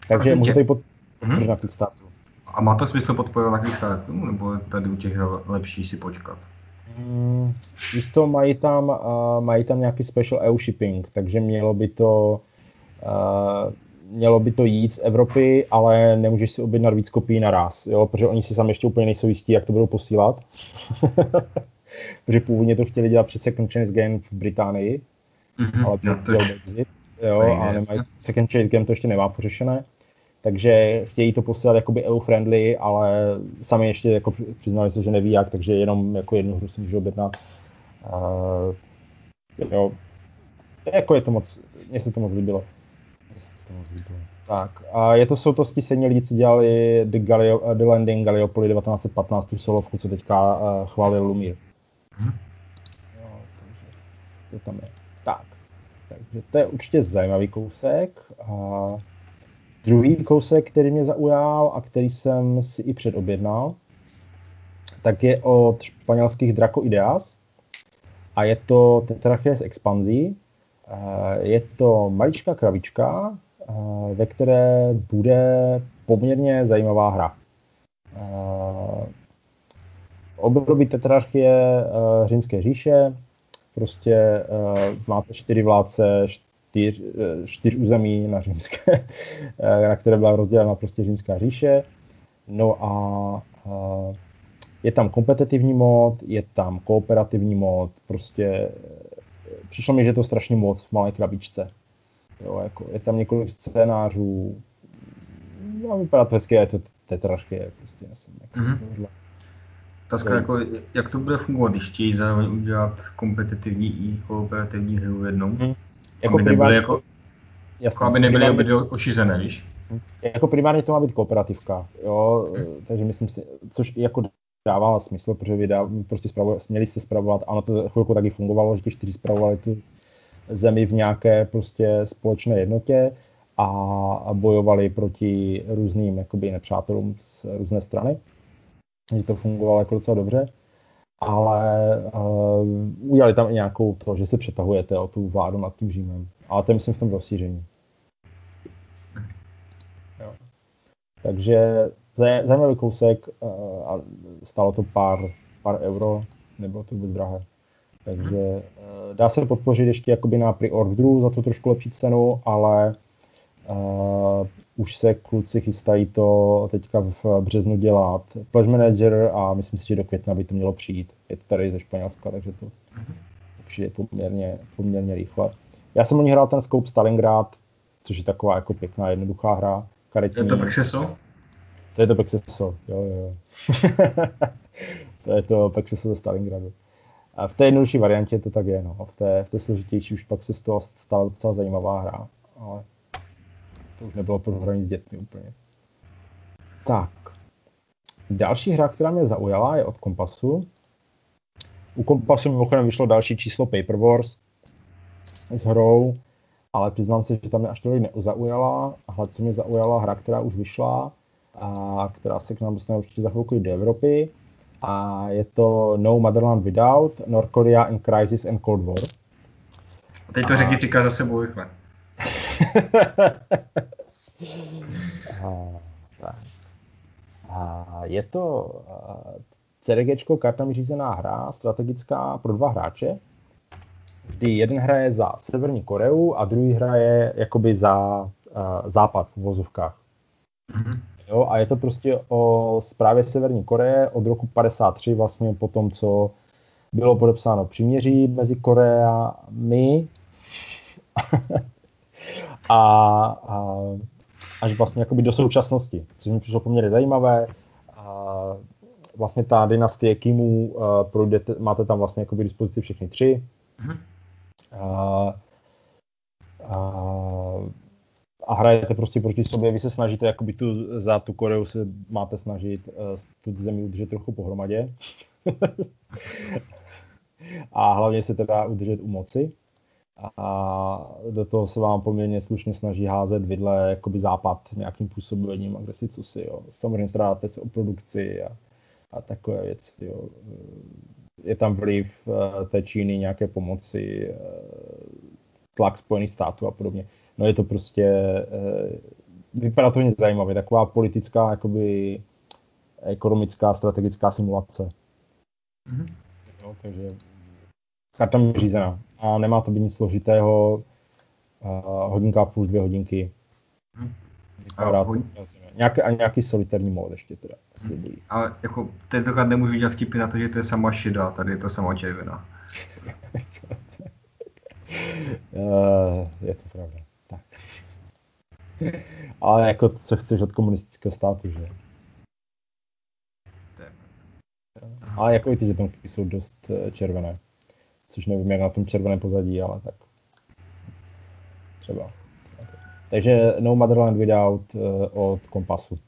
Takže můžete i pod, hmm. na Kickstarteru. A má to smysl podporovat na Kickstarteru, nebo tady u těch lepší si počkat? Hmm, víš co, mají tam, uh, mají tam nějaký special EU shipping, takže mělo by to uh, mělo by to jít z Evropy, ale nemůžeš si objednat víc kopií naraz, jo, protože oni si sami ještě úplně nejsou jistí, jak to budou posílat. protože původně to chtěli dělat přes Second Chance Game v Británii, mm-hmm, ale to chtěl Brexit, jo, a nemají, Second Chance Game to ještě nemá pořešené. Takže chtějí to posílat jakoby EU-friendly, ale sami ještě jako přiznali se, že neví jak, takže jenom jako jednu hru si můžu objednat. Uh, jo, jako je to moc, mně se to moc líbilo. To moc líbilo. Tak, a je to, jsou to stejně lidi, co dělali The, Galio, The Landing Gallipoli 1915, tu solovku, co teďka uh, chválil Lumír. Hmm. Jo, takže to tam je. Tak, takže to je určitě zajímavý kousek. Uh, Druhý kousek, který mě zaujal a který jsem si i předobjednal, tak je od španělských Draco Ideas a je to Tetrachie z expanzí. Eh, je to maličká krabička, eh, ve které bude poměrně zajímavá hra. Eh, období tetrarchie římské říše, prostě máte čtyři vládce, čtyř, eh, čtyř území na římské, eh, na které byla rozdělena prostě římská říše. No a, a je tam kompetitivní mod, je tam kooperativní mod, prostě přišlo mi, že je to strašně moc v malé krabičce. Jo, jako je tam několik scénářů, no, vypadá to hezky, je to tetrašky, prostě jsem jako mm-hmm. Otázka, jako, jak to bude fungovat, když chtějí zároveň udělat kompetitivní i kooperativní hru jednou? Hmm. Jako aby nebyly jako, jasný, aby nebyly obě ošizené, víš? Jako primárně to má být kooperativka, jo, hmm. takže myslím si, což jako dává smysl, protože vy dá, prostě spravo, měli jste zpravovat, ano, to chvilku taky fungovalo, že ti čtyři zpravovali tu zemi v nějaké prostě společné jednotě a bojovali proti různým jakoby nepřátelům z různé strany. Takže to fungovalo jako docela dobře ale uh, udělali tam i nějakou to, že se přetahujete o tu vládu nad tím Římem. Ale to je myslím v tom rozšíření. Takže zajímavý kousek uh, a stálo to pár, pár euro, nebylo to vůbec drahé. Takže uh, dá se podpořit ještě jakoby na pre-orderu za to trošku lepší cenu, ale uh, už se kluci chystají to teďka v březnu dělat Pledge Manager a myslím si, že do května by to mělo přijít. Je to tady ze Španělska, takže to přijde poměrně, poměrně rychle. Já jsem o ní hrál ten Scope Stalingrad, což je taková jako pěkná, jednoduchá hra. Karetní. Je to Pexeso? To je to Pexeso, jo, jo. to je to Pexeso ze Stalingradu. A v té jednodušší variantě to tak je, no. V té, v té složitější už pak se z toho stala docela zajímavá hra. Ale to už nebylo pro hraní s dětmi úplně. Tak. Další hra, která mě zaujala, je od Kompasu. U Kompasu mimochodem vyšlo další číslo Paper Wars s hrou, ale přiznám se, že tam mě až tolik nezaujala. A co mě zaujala hra, která už vyšla, a která se k nám dostane určitě za chvilku do Evropy. A je to No Motherland Without, North Korea in Crisis and Cold War. A teď to a... řekni říká za sebou rychle. a, A je to CDG kartami řízená hra, strategická pro dva hráče, kdy jeden hraje za Severní Koreu a druhý hraje jakoby za uh, západ v vozovkách. Mm-hmm. Jo, a je to prostě o zprávě Severní Koreje od roku 53 vlastně po tom, co bylo podepsáno příměří mezi Koreami a, a až vlastně jakoby do současnosti, což mi přišlo poměrně zajímavé. A vlastně ta dynastie Kimů, projdete, máte tam vlastně jakoby dispozici všechny tři. Mm-hmm. A, A, a hrajete prostě proti sobě, vy se snažíte, jakoby tu, za tu Koreu se máte snažit uh, tu zemi udržet trochu pohromadě. a hlavně se teda udržet u moci. A do toho se vám poměrně slušně snaží házet vidle jakoby západ nějakým působením a kde si co si. Jo. Samozřejmě staráte se o produkci a, a takové věci. Jo. Je tam vliv uh, té Číny, nějaké pomoci, uh, tlak Spojených států a podobně. No je to prostě, uh, vypadá to hodně zajímavě, taková politická, jakoby ekonomická, strategická simulace. Mm-hmm. No, takže karta mi řízená a nemá to být nic složitého, uh, hodinka plus dvě hodinky. Hmm. A, hodin... nějaký, a nějaký solitární mod ještě teda slibují. Hmm. Ale jako tentokrát nemůžu dělat vtipy na to, že to je sama šedá, tady je to sama červená. uh, je to pravda. Tak. Ale jako co chceš od komunistického státu, že? Ale jako i ty žetonky jsou dost eh, červené. Což nevím, jak na tom červeném pozadí, ale tak třeba. Takže No Motherland Without uh, od Kompasu.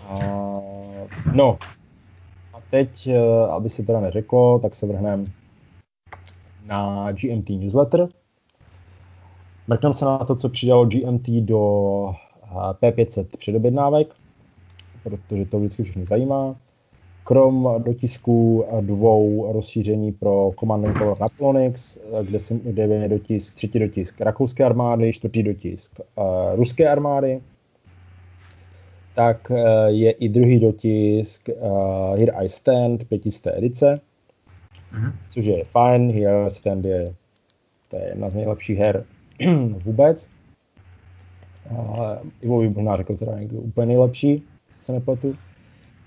A, no, a teď, uh, aby se teda neřeklo, tak se vrhneme na GMT newsletter. Mrkneme se na to, co přidalo GMT do P500 předobjednávek protože to vždycky všechny zajímá. Krom dotisků dvou rozšíření pro Command and Color Napoleonix, kde, jsem, kde je dotisk, třetí dotisk rakouské armády, čtvrtý dotisk uh, ruské armády, tak uh, je i druhý dotisk uh, Here I Stand, pětisté edice, mm-hmm. což je fajn, Here I Stand je, to je jedna z nejlepších her vůbec. Uh, Ivo by možná řekl teda někdo úplně nejlepší se nepletu.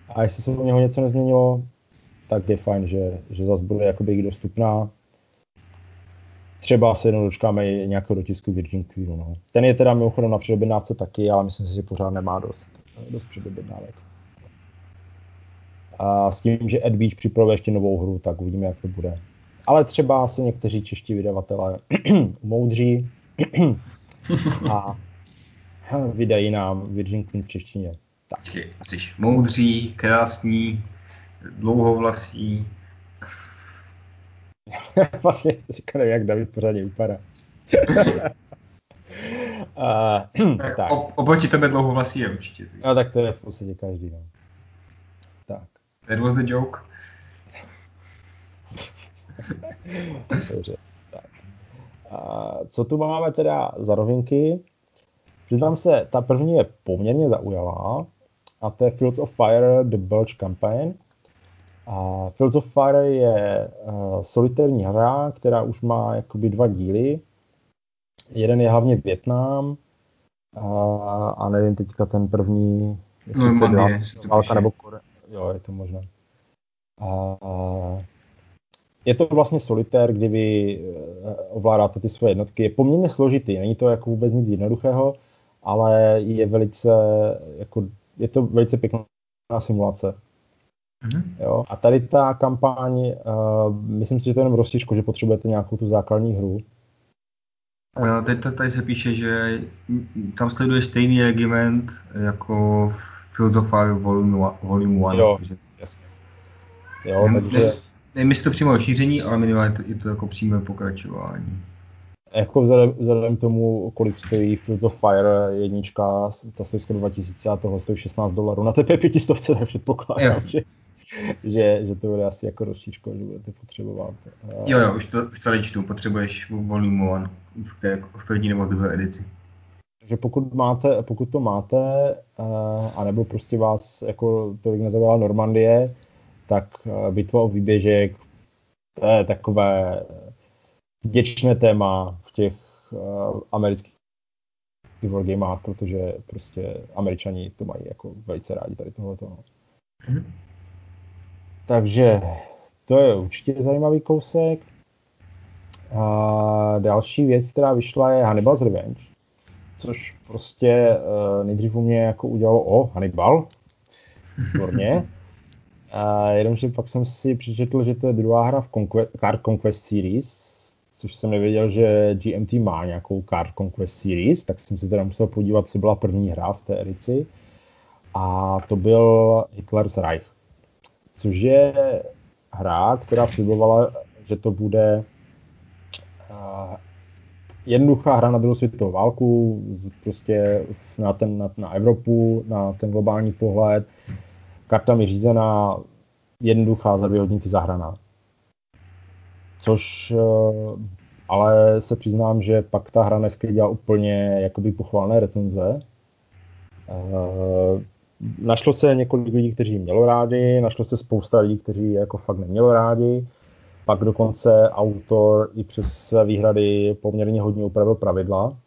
A jestli se u něho něco nezměnilo, tak je fajn, že, že zase bude jakoby dostupná. Třeba se jednou dočkáme i nějakého dotisku Virgin Queenu. No. Ten je teda mimochodem na předobjednávce taky, ale myslím si, že pořád nemá dost, dost předobjednávek. A s tím, že Ed Beach připravuje ještě novou hru, tak uvidíme, jak to bude. Ale třeba se někteří čeští vydavatelé moudří a vydají nám Virgin Queen v češtině. Tak. Jsi moudří, krásný, dlouhovlasí. vlastně říkám, jak David pořádně vypadá. uh, tak, tak. oproti tebe dlouhovlasí je určitě. No tak to je v podstatě každý. No. Tak. That was the joke. Dobře. Tak. A co tu máme teda za rovinky? Přiznám se, ta první je poměrně zaujala a to je Fields of Fire The Bulge Campaign. A Fields of Fire je uh, solitérní hra, která už má jakoby dva díly. Jeden je hlavně Větnam a, a nevím teďka ten první, jestli no, to je válka nebo Kore. Jo, je to možné. A, je to vlastně solitér, kdy vy eh, ovládáte ty svoje jednotky. Je poměrně složitý, není to jako vůbec nic jednoduchého, ale je velice jako je to velice pěkná simulace. Mm-hmm. Jo? A tady ta kampaň, uh, myslím si, že to je jenom roztičko, že potřebujete nějakou tu základní hru. No, teď tady se píše, že tam sleduje stejný regiment jako Filosofy Volume 1. Jo, takže... jasně. Jo, ne, takže... Ne, nevím, jestli to přímo rozšíření, ale minimálně je to jako přímé pokračování jako vzhledem, vzhledem tomu, kolik stojí Fields of Fire jednička, ta stojí skoro 2000 a toho stojí 16 dolarů. Na té P500 tak předpokládám, že, že, že, to bude asi jako rozšířko, že budete potřebovat. Jo, jo, už to, už to čtu, potřebuješ volume one v, té, v první nebo druhé edici. Takže pokud, máte, pokud to máte, anebo prostě vás jako tolik nezaujala Normandie, tak bitva o výběžek, to je takové vděčné téma těch uh, amerických wargamech, protože prostě američani to mají jako velice rádi tady tohleto. Mm-hmm. Takže to je určitě zajímavý kousek. A další věc, která vyšla, je Hannibal's Revenge, což prostě uh, nejdřív u mě jako udělalo, o, Hannibal, výborně. A jenomže pak jsem si přečetl, že to je druhá hra v Conquest, Card Conquest Series, což jsem nevěděl, že GMT má nějakou Card Conquest Series, tak jsem si teda musel podívat, co byla první hra v té edici. A to byl Hitler's Reich, což je hra, která slibovala, že to bude uh, jednoduchá hra na druhou světovou válku, prostě na, ten, na, na Evropu, na ten globální pohled, kartami řízená, jednoduchá za dvě hodinky zahraná. Což uh, ale se přiznám, že pak ta hra nesklidila úplně jakoby pochválné recenze. Uh, našlo se několik lidí, kteří mělo rádi, našlo se spousta lidí, kteří jako fakt nemělo rádi. Pak dokonce autor i přes své výhrady poměrně hodně upravil pravidla,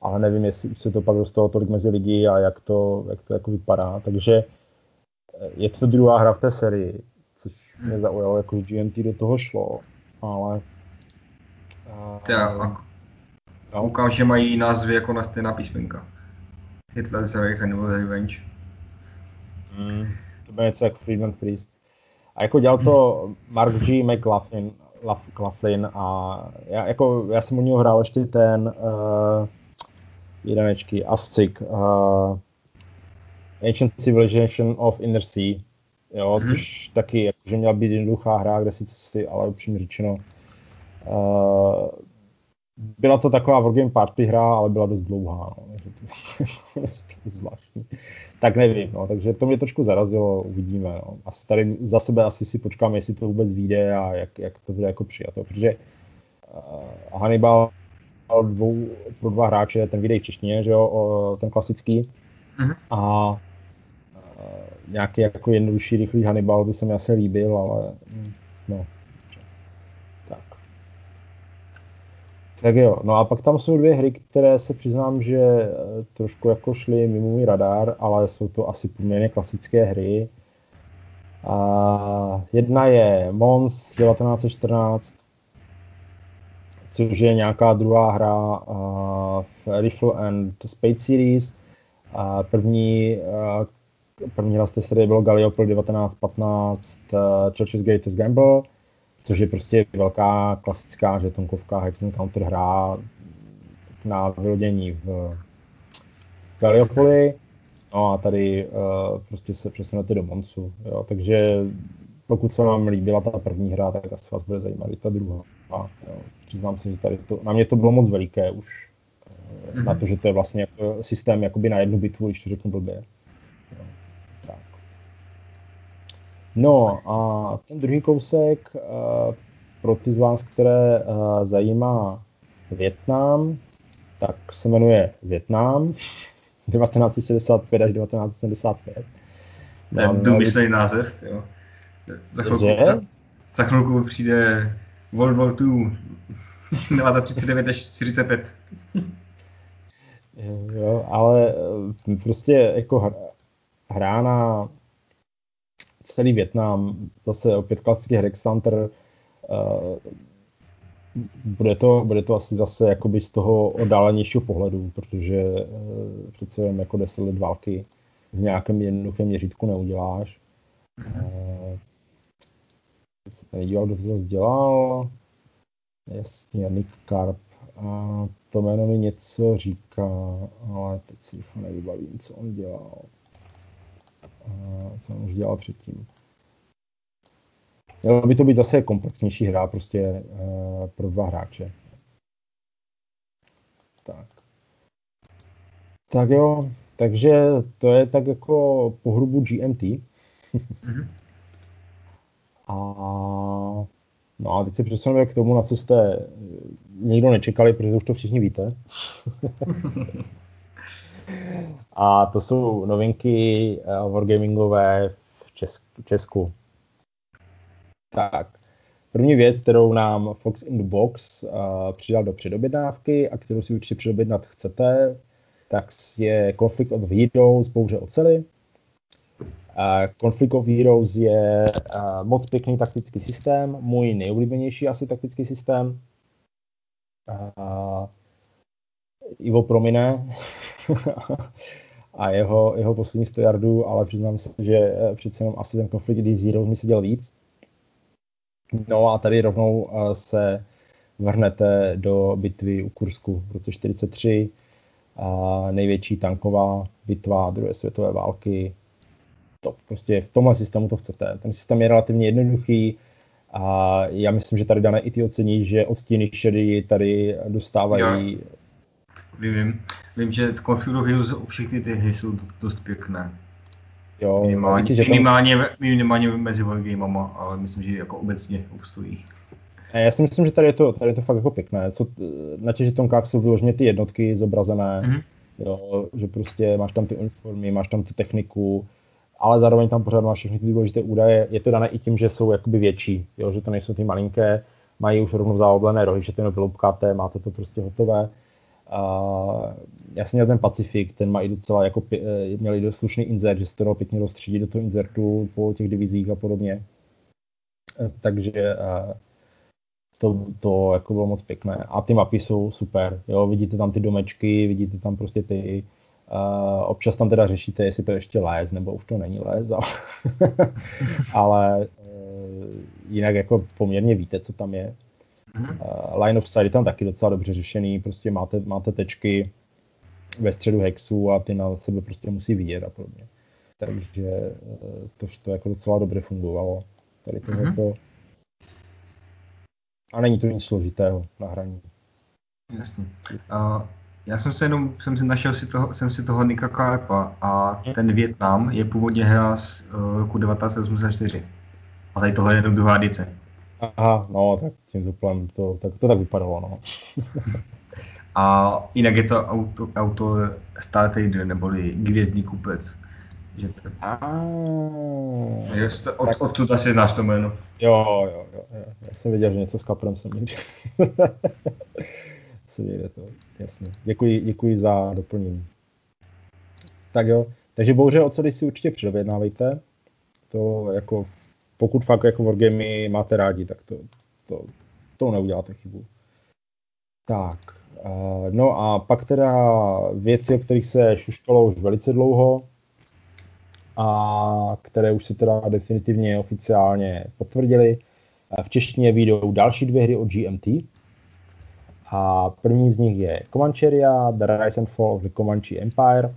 ale nevím, jestli už se to pak dostalo tolik mezi lidi a jak to, jak to jako vypadá. Takže eh, je to druhá hra v té sérii, což mě zaujalo, jako GMT do toho šlo, ale... Já, a, no. koukám, že mají názvy jako na stejná písmenka. Hitler's Reich Animal Revenge. Mm, to bude něco jak Friedman Priest. A jako dělal to Mark G. McLaughlin, Laughlin a já, jako, já jsem u něho hrál ještě ten uh, jedenečky, Ascik, uh, Ancient Civilization of Inner Sea, jo, mm-hmm. což taky že měla být jednoduchá hra, kde si si, ale upřímně řečeno, uh, byla to taková Wargame Party hra, ale byla dost dlouhá, no, takže to je zvláštní. Tak nevím, no, takže to mě trošku zarazilo, uvidíme. No. Asi tady za sebe asi si počkáme, jestli to vůbec vyjde a jak, jak to bude jako přijato, protože uh, Hannibal dvou, pro dva hráče, ten vyjde v češtině, že jo, o, ten klasický. Mm-hmm. A nějaký jako jednodušší, rychlý Hannibal by se mi asi líbil, ale no, Tak jo, no a pak tam jsou dvě hry, které se přiznám, že eh, trošku jako šly mimo můj radar, ale jsou to asi poměrně klasické hry. A jedna je Mons 1914, což je nějaká druhá hra uh, v Rifle and Spade Series. Uh, první, uh, první hra z té série bylo Galliopold 1915 uh, Church's Greatest Gamble což je prostě velká klasická žetonkovka Hex Counter hra na vylodění v Galiopoli. No a tady uh, prostě se přesunete do Moncu. Jo. Takže pokud se vám líbila ta první hra, tak asi vás bude zajímat i ta druhá. A, jo. Přiznám se, že tady to, na mě to bylo moc veliké už. Mm-hmm. Na to, že to je vlastně jako systém jakoby na jednu bitvu, když to řeknu blbě. No a ten druhý kousek uh, pro ty z vás, které uh, zajímá Větnam, tak se jmenuje Větnam 1965 až 1975. To je důmyslný název, jo. Za chvilku, za, za chvilku přijde World War II 1939 až 45. Jo, ale eh, prostě jako hrána celý Větnam, zase opět klasický Hunter, uh, bude to, bude to asi zase jakoby z toho oddálenějšího pohledu, protože uh, přece jen jako deset let války v nějakém jednoduchém měřítku neuděláš. Se tady díval, kdo to zase dělal. Jasně, Nick Karp. A to jméno mi něco říká, ale teď si nevybavím, co on dělal co on už dělal předtím. Mělo by to být zase komplexnější hra prostě uh, pro dva hráče. Tak. Tak jo, takže to je tak jako pohrubu GMT. mm-hmm. A no a teď se přesuneme k tomu, na co jste nikdo nečekali, protože už to všichni víte. A to jsou novinky uh, wargamingové v Česku. Česku. Tak, první věc, kterou nám Fox in the Box uh, přidal do předobjednávky a kterou si určitě předobjednat chcete, tak je Conflict of Heroes Bouře ocely. Uh, Conflict of Heroes je uh, moc pěkný taktický systém, můj nejoblíbenější asi taktický systém. Uh, Ivo promine a jeho, jeho poslední 100 yardů, ale přiznám se, že eh, přece jenom asi ten konflikt kdy Zero mi seděl víc. No a tady rovnou eh, se vrhnete do bitvy u Kursku v roce 43, a největší tanková bitva druhé světové války. To prostě v tomhle systému to chcete. Ten systém je relativně jednoduchý a já myslím, že tady dané i ty ocení, že odstíny šedy tady dostávají. Jo. Vím, vím, že konfigurují u všechny ty hry jsou dost pěkné. Jo, minimálně, víte, že minimálně, tam... minimálně mezi wargamama, ale myslím, že jako obecně obstojí. Já si myslím, že tady je to, tady je to fakt jako pěkné. Co, na těch žetonkách jsou vyloženě ty jednotky zobrazené, mm-hmm. jo, že prostě máš tam ty uniformy, máš tam tu techniku, ale zároveň tam pořád máš všechny ty důležité údaje. Je to dané i tím, že jsou jakoby větší, jo, že to nejsou ty malinké, mají už rovnou zaoblené rohy, že to jenom vyloupkáte, máte to prostě hotové. Uh, já jsem měl ten Pacifik, ten má i docela jako, měl i dost slušný insert, že se to dalo pěkně rozstřídit do toho insertu po těch divizích a podobně. Takže uh, to, to jako bylo moc pěkné. A ty mapy jsou super, jo, vidíte tam ty domečky, vidíte tam prostě ty, uh, občas tam teda řešíte, jestli to ještě les, nebo už to není les, ale, ale uh, jinak jako poměrně víte, co tam je. Uh, line of sight je tam taky docela dobře řešený, prostě máte, máte tečky ve středu hexu a ty na sebe prostě musí vidět a podobně. Takže uh, to, to jako docela dobře fungovalo. Tady mm-hmm. to, a není to nic složitého na hraní. Jasně. Uh, já jsem se jenom, jsem si našel si toho, jsem si toho Nika Karpa a ten Větnam je původně hra z uh, roku 1984. A tady tohle je jenom druhá edice. Aha, no, tak tím zuplem to, tak, to tak vypadalo, no. a jinak je to auto, auto Star Trader, neboli Hvězdný kupec. Že to... Just, od, tak... odtud asi znáš to jméno. Jo, jo, jo, jo. Já jsem věděl, že něco s kaprem jsem někdy. se vyjde to, jasně. Děkuji, děkuji za doplnění. Tak jo, takže bouře o co si určitě předobjednávejte. To jako, pokud fakt jako wargamy máte rádi, tak to, to, to neuděláte chybu. Tak, no a pak teda věci, o kterých se šuškalo už velice dlouho, a které už se teda definitivně oficiálně potvrdili. V češtině vyjdou další dvě hry od GMT. A první z nich je Comancheria, The Rise and Fall of the Comanche Empire,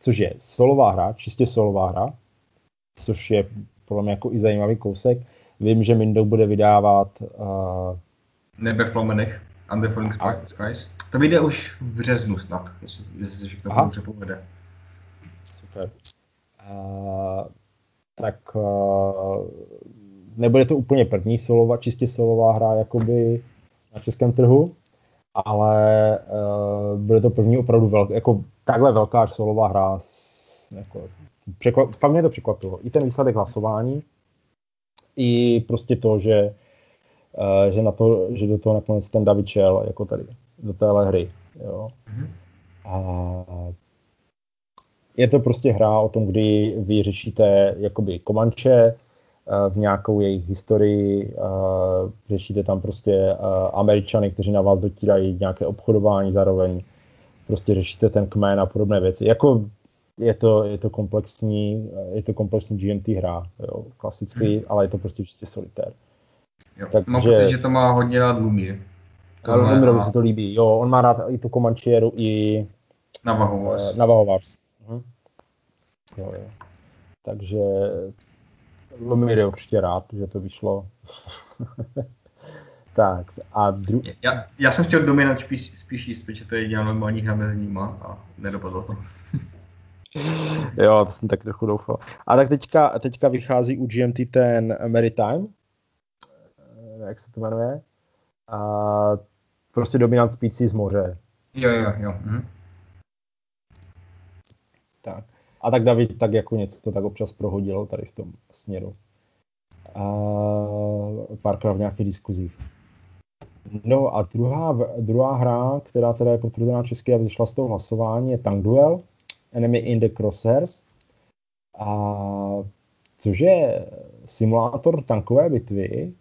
což je solová hra, čistě solová hra, což je podle mě jako i zajímavý kousek. Vím, že Mindou bude vydávat... Uh, Nebe v plamenech, Under Falling Skies. To vyjde už v březnu snad, jestli, jestli se všechno dobře povede. Super tak nebude to úplně první solová, čistě solová hra jakoby na českém trhu, ale uh, bude to první opravdu velk, jako takhle velká solová hra. S, jako, překvap, fakt mě to překvapilo. I ten výsledek hlasování, i prostě to, že, uh, že, na to, že do toho nakonec ten David šel, jako tady, do téhle hry. Jo. Mm-hmm. A je to prostě hra o tom, kdy vy řešíte jakoby Komanče eh, v nějakou jejich historii, eh, řešíte tam prostě eh, Američany, kteří na vás dotírají nějaké obchodování zároveň, prostě řešíte ten kmen a podobné věci. Jako je to, je to komplexní, je to komplexní GMT hra, jo, klasický, hmm. ale je to prostě čistě solitér. Jo, Takže, mám pocit, že to má hodně rád Lumír. Lumirovi se to líbí, jo, on má rád i tu Comancheru, i Wars. Navajo Wars. Mhm. Jo, jo. Takže Lumir je určitě rád, že to vyšlo. tak a dru... já, já, jsem chtěl dominat spíš, spíš jist, protože to je jediná normální hra mezi nima a nedopadlo to. jo, to jsem tak trochu doufal. A tak teďka, teďka vychází u GMT ten Maritime, jak se to jmenuje, a prostě dominant spící z moře. Jo, jo, jo. Mhm. Tak. A tak David tak jako něco to tak občas prohodil tady v tom směru. A párkrát v nějakých diskuzích. No a druhá, druhá hra, která teda je potvrzená česky a vzešla z toho hlasování, je Tank Duel, Enemy in the Crosshairs, a což je simulátor tankové bitvy,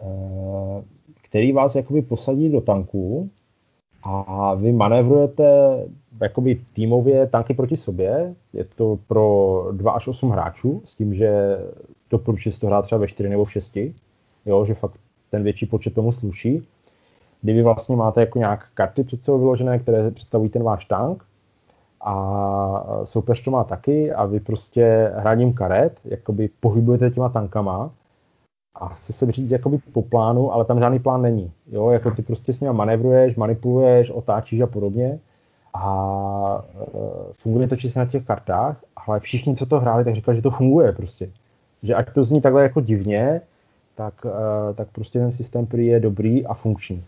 eh, který vás jakoby posadí do tanku a vy manévrujete jakoby týmově tanky proti sobě. Je to pro 2 až 8 hráčů, s tím, že doporučuji to hrát třeba ve 4 nebo v 6. Jo, že fakt ten větší počet tomu sluší. kdy vy vlastně máte jako nějak karty před sebou vyložené, které představují ten váš tank a soupeř to má taky a vy prostě hraním karet, jakoby pohybujete těma tankama a chce se říct jakoby po plánu, ale tam žádný plán není. Jo, jako ty prostě s ním manevruješ, manipuluješ, otáčíš a podobně a e, funguje to čistě na těch kartách, ale všichni, co to hráli, tak říkali, že to funguje prostě. Že ať to zní takhle jako divně, tak, e, tak prostě ten systém prý je dobrý a funkční.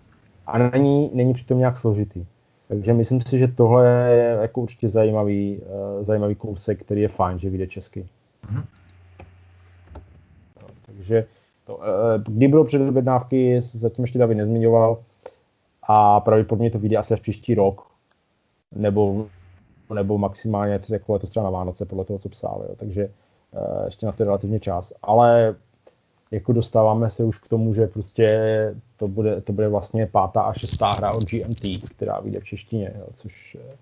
A není, není přitom nějak složitý. Takže myslím si, že tohle je jako určitě zajímavý, uh, zajímavý kousek, který je fajn, že vyjde česky. Mm-hmm. No, takže to, uh, kdy bylo předobjednávky, zatím ještě David nezmiňoval a pravděpodobně to vyjde asi až příští rok, nebo, nebo maximálně jako letos třeba na Vánoce, podle toho, co psal. Jo. Takže uh, ještě na to relativně čas. Ale jako dostáváme se už k tomu, že prostě to bude, to bude vlastně pátá a šestá hra od GMT, která vyjde v češtině, jo, což eh,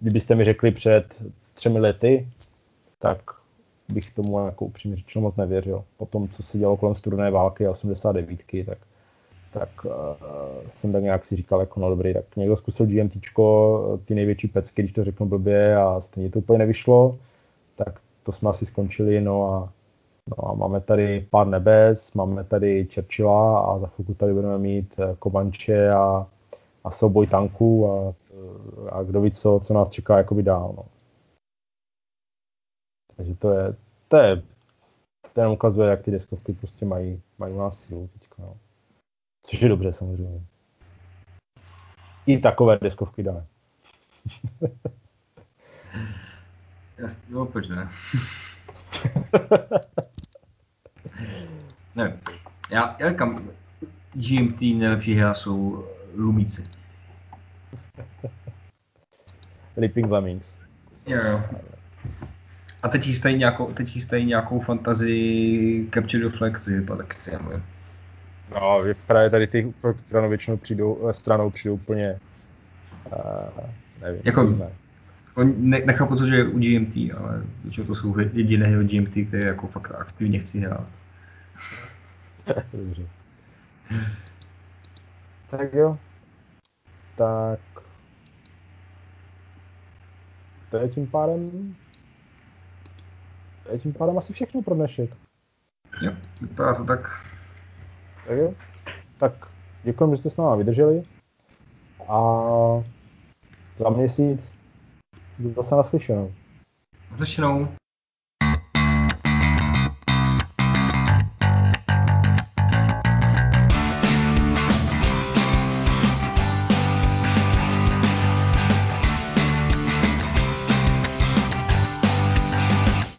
kdybyste mi řekli před třemi lety, tak bych tomu jako upřímně řečeno moc nevěřil. Po tom, co se dělo kolem studené války a 89, tak, tak uh, jsem tak nějak si říkal, jako no dobrý, tak někdo zkusil GMT, ty největší pecky, když to řeknu blbě a stejně to úplně nevyšlo, tak to jsme asi skončili, no a No a máme tady pár nebes, máme tady Churchilla a za chvilku tady budeme mít eh, Kobanče a, a souboj tanků a, a kdo ví, co, co nás čeká jakoby dál. No. Takže to je, to je, ten ukazuje, jak ty deskovky prostě mají, mají u nás sílu teďka. No. Což je dobře samozřejmě. I takové deskovky dáme. Jasně, no proč ne? ne, já, já říkám, GMT nejlepší hra jsou Lumíci. Leaping Lemmings. Jo, jo. A teď chystají nějakou, teď chystají nějakou fantazii Capture the Flag, což vypadá tak extrémně. No, právě tady ty stranou většinou přijdou, stranou přijdou úplně, uh, nevím, jako, ne. Ne, nechápu, co je u GMT, ale to jsou jediné hry GMT, které jako fakt aktivně chci hrát. Dobře. Tak jo. Tak. To je tím pádem... To je tím pádem asi všechno pro dnešek. Jo, vypadá to tak. Tak jo. Tak děkuji, že jste s námi vydrželi. A za měsíc Zase naslyšenou. Naslyšenou.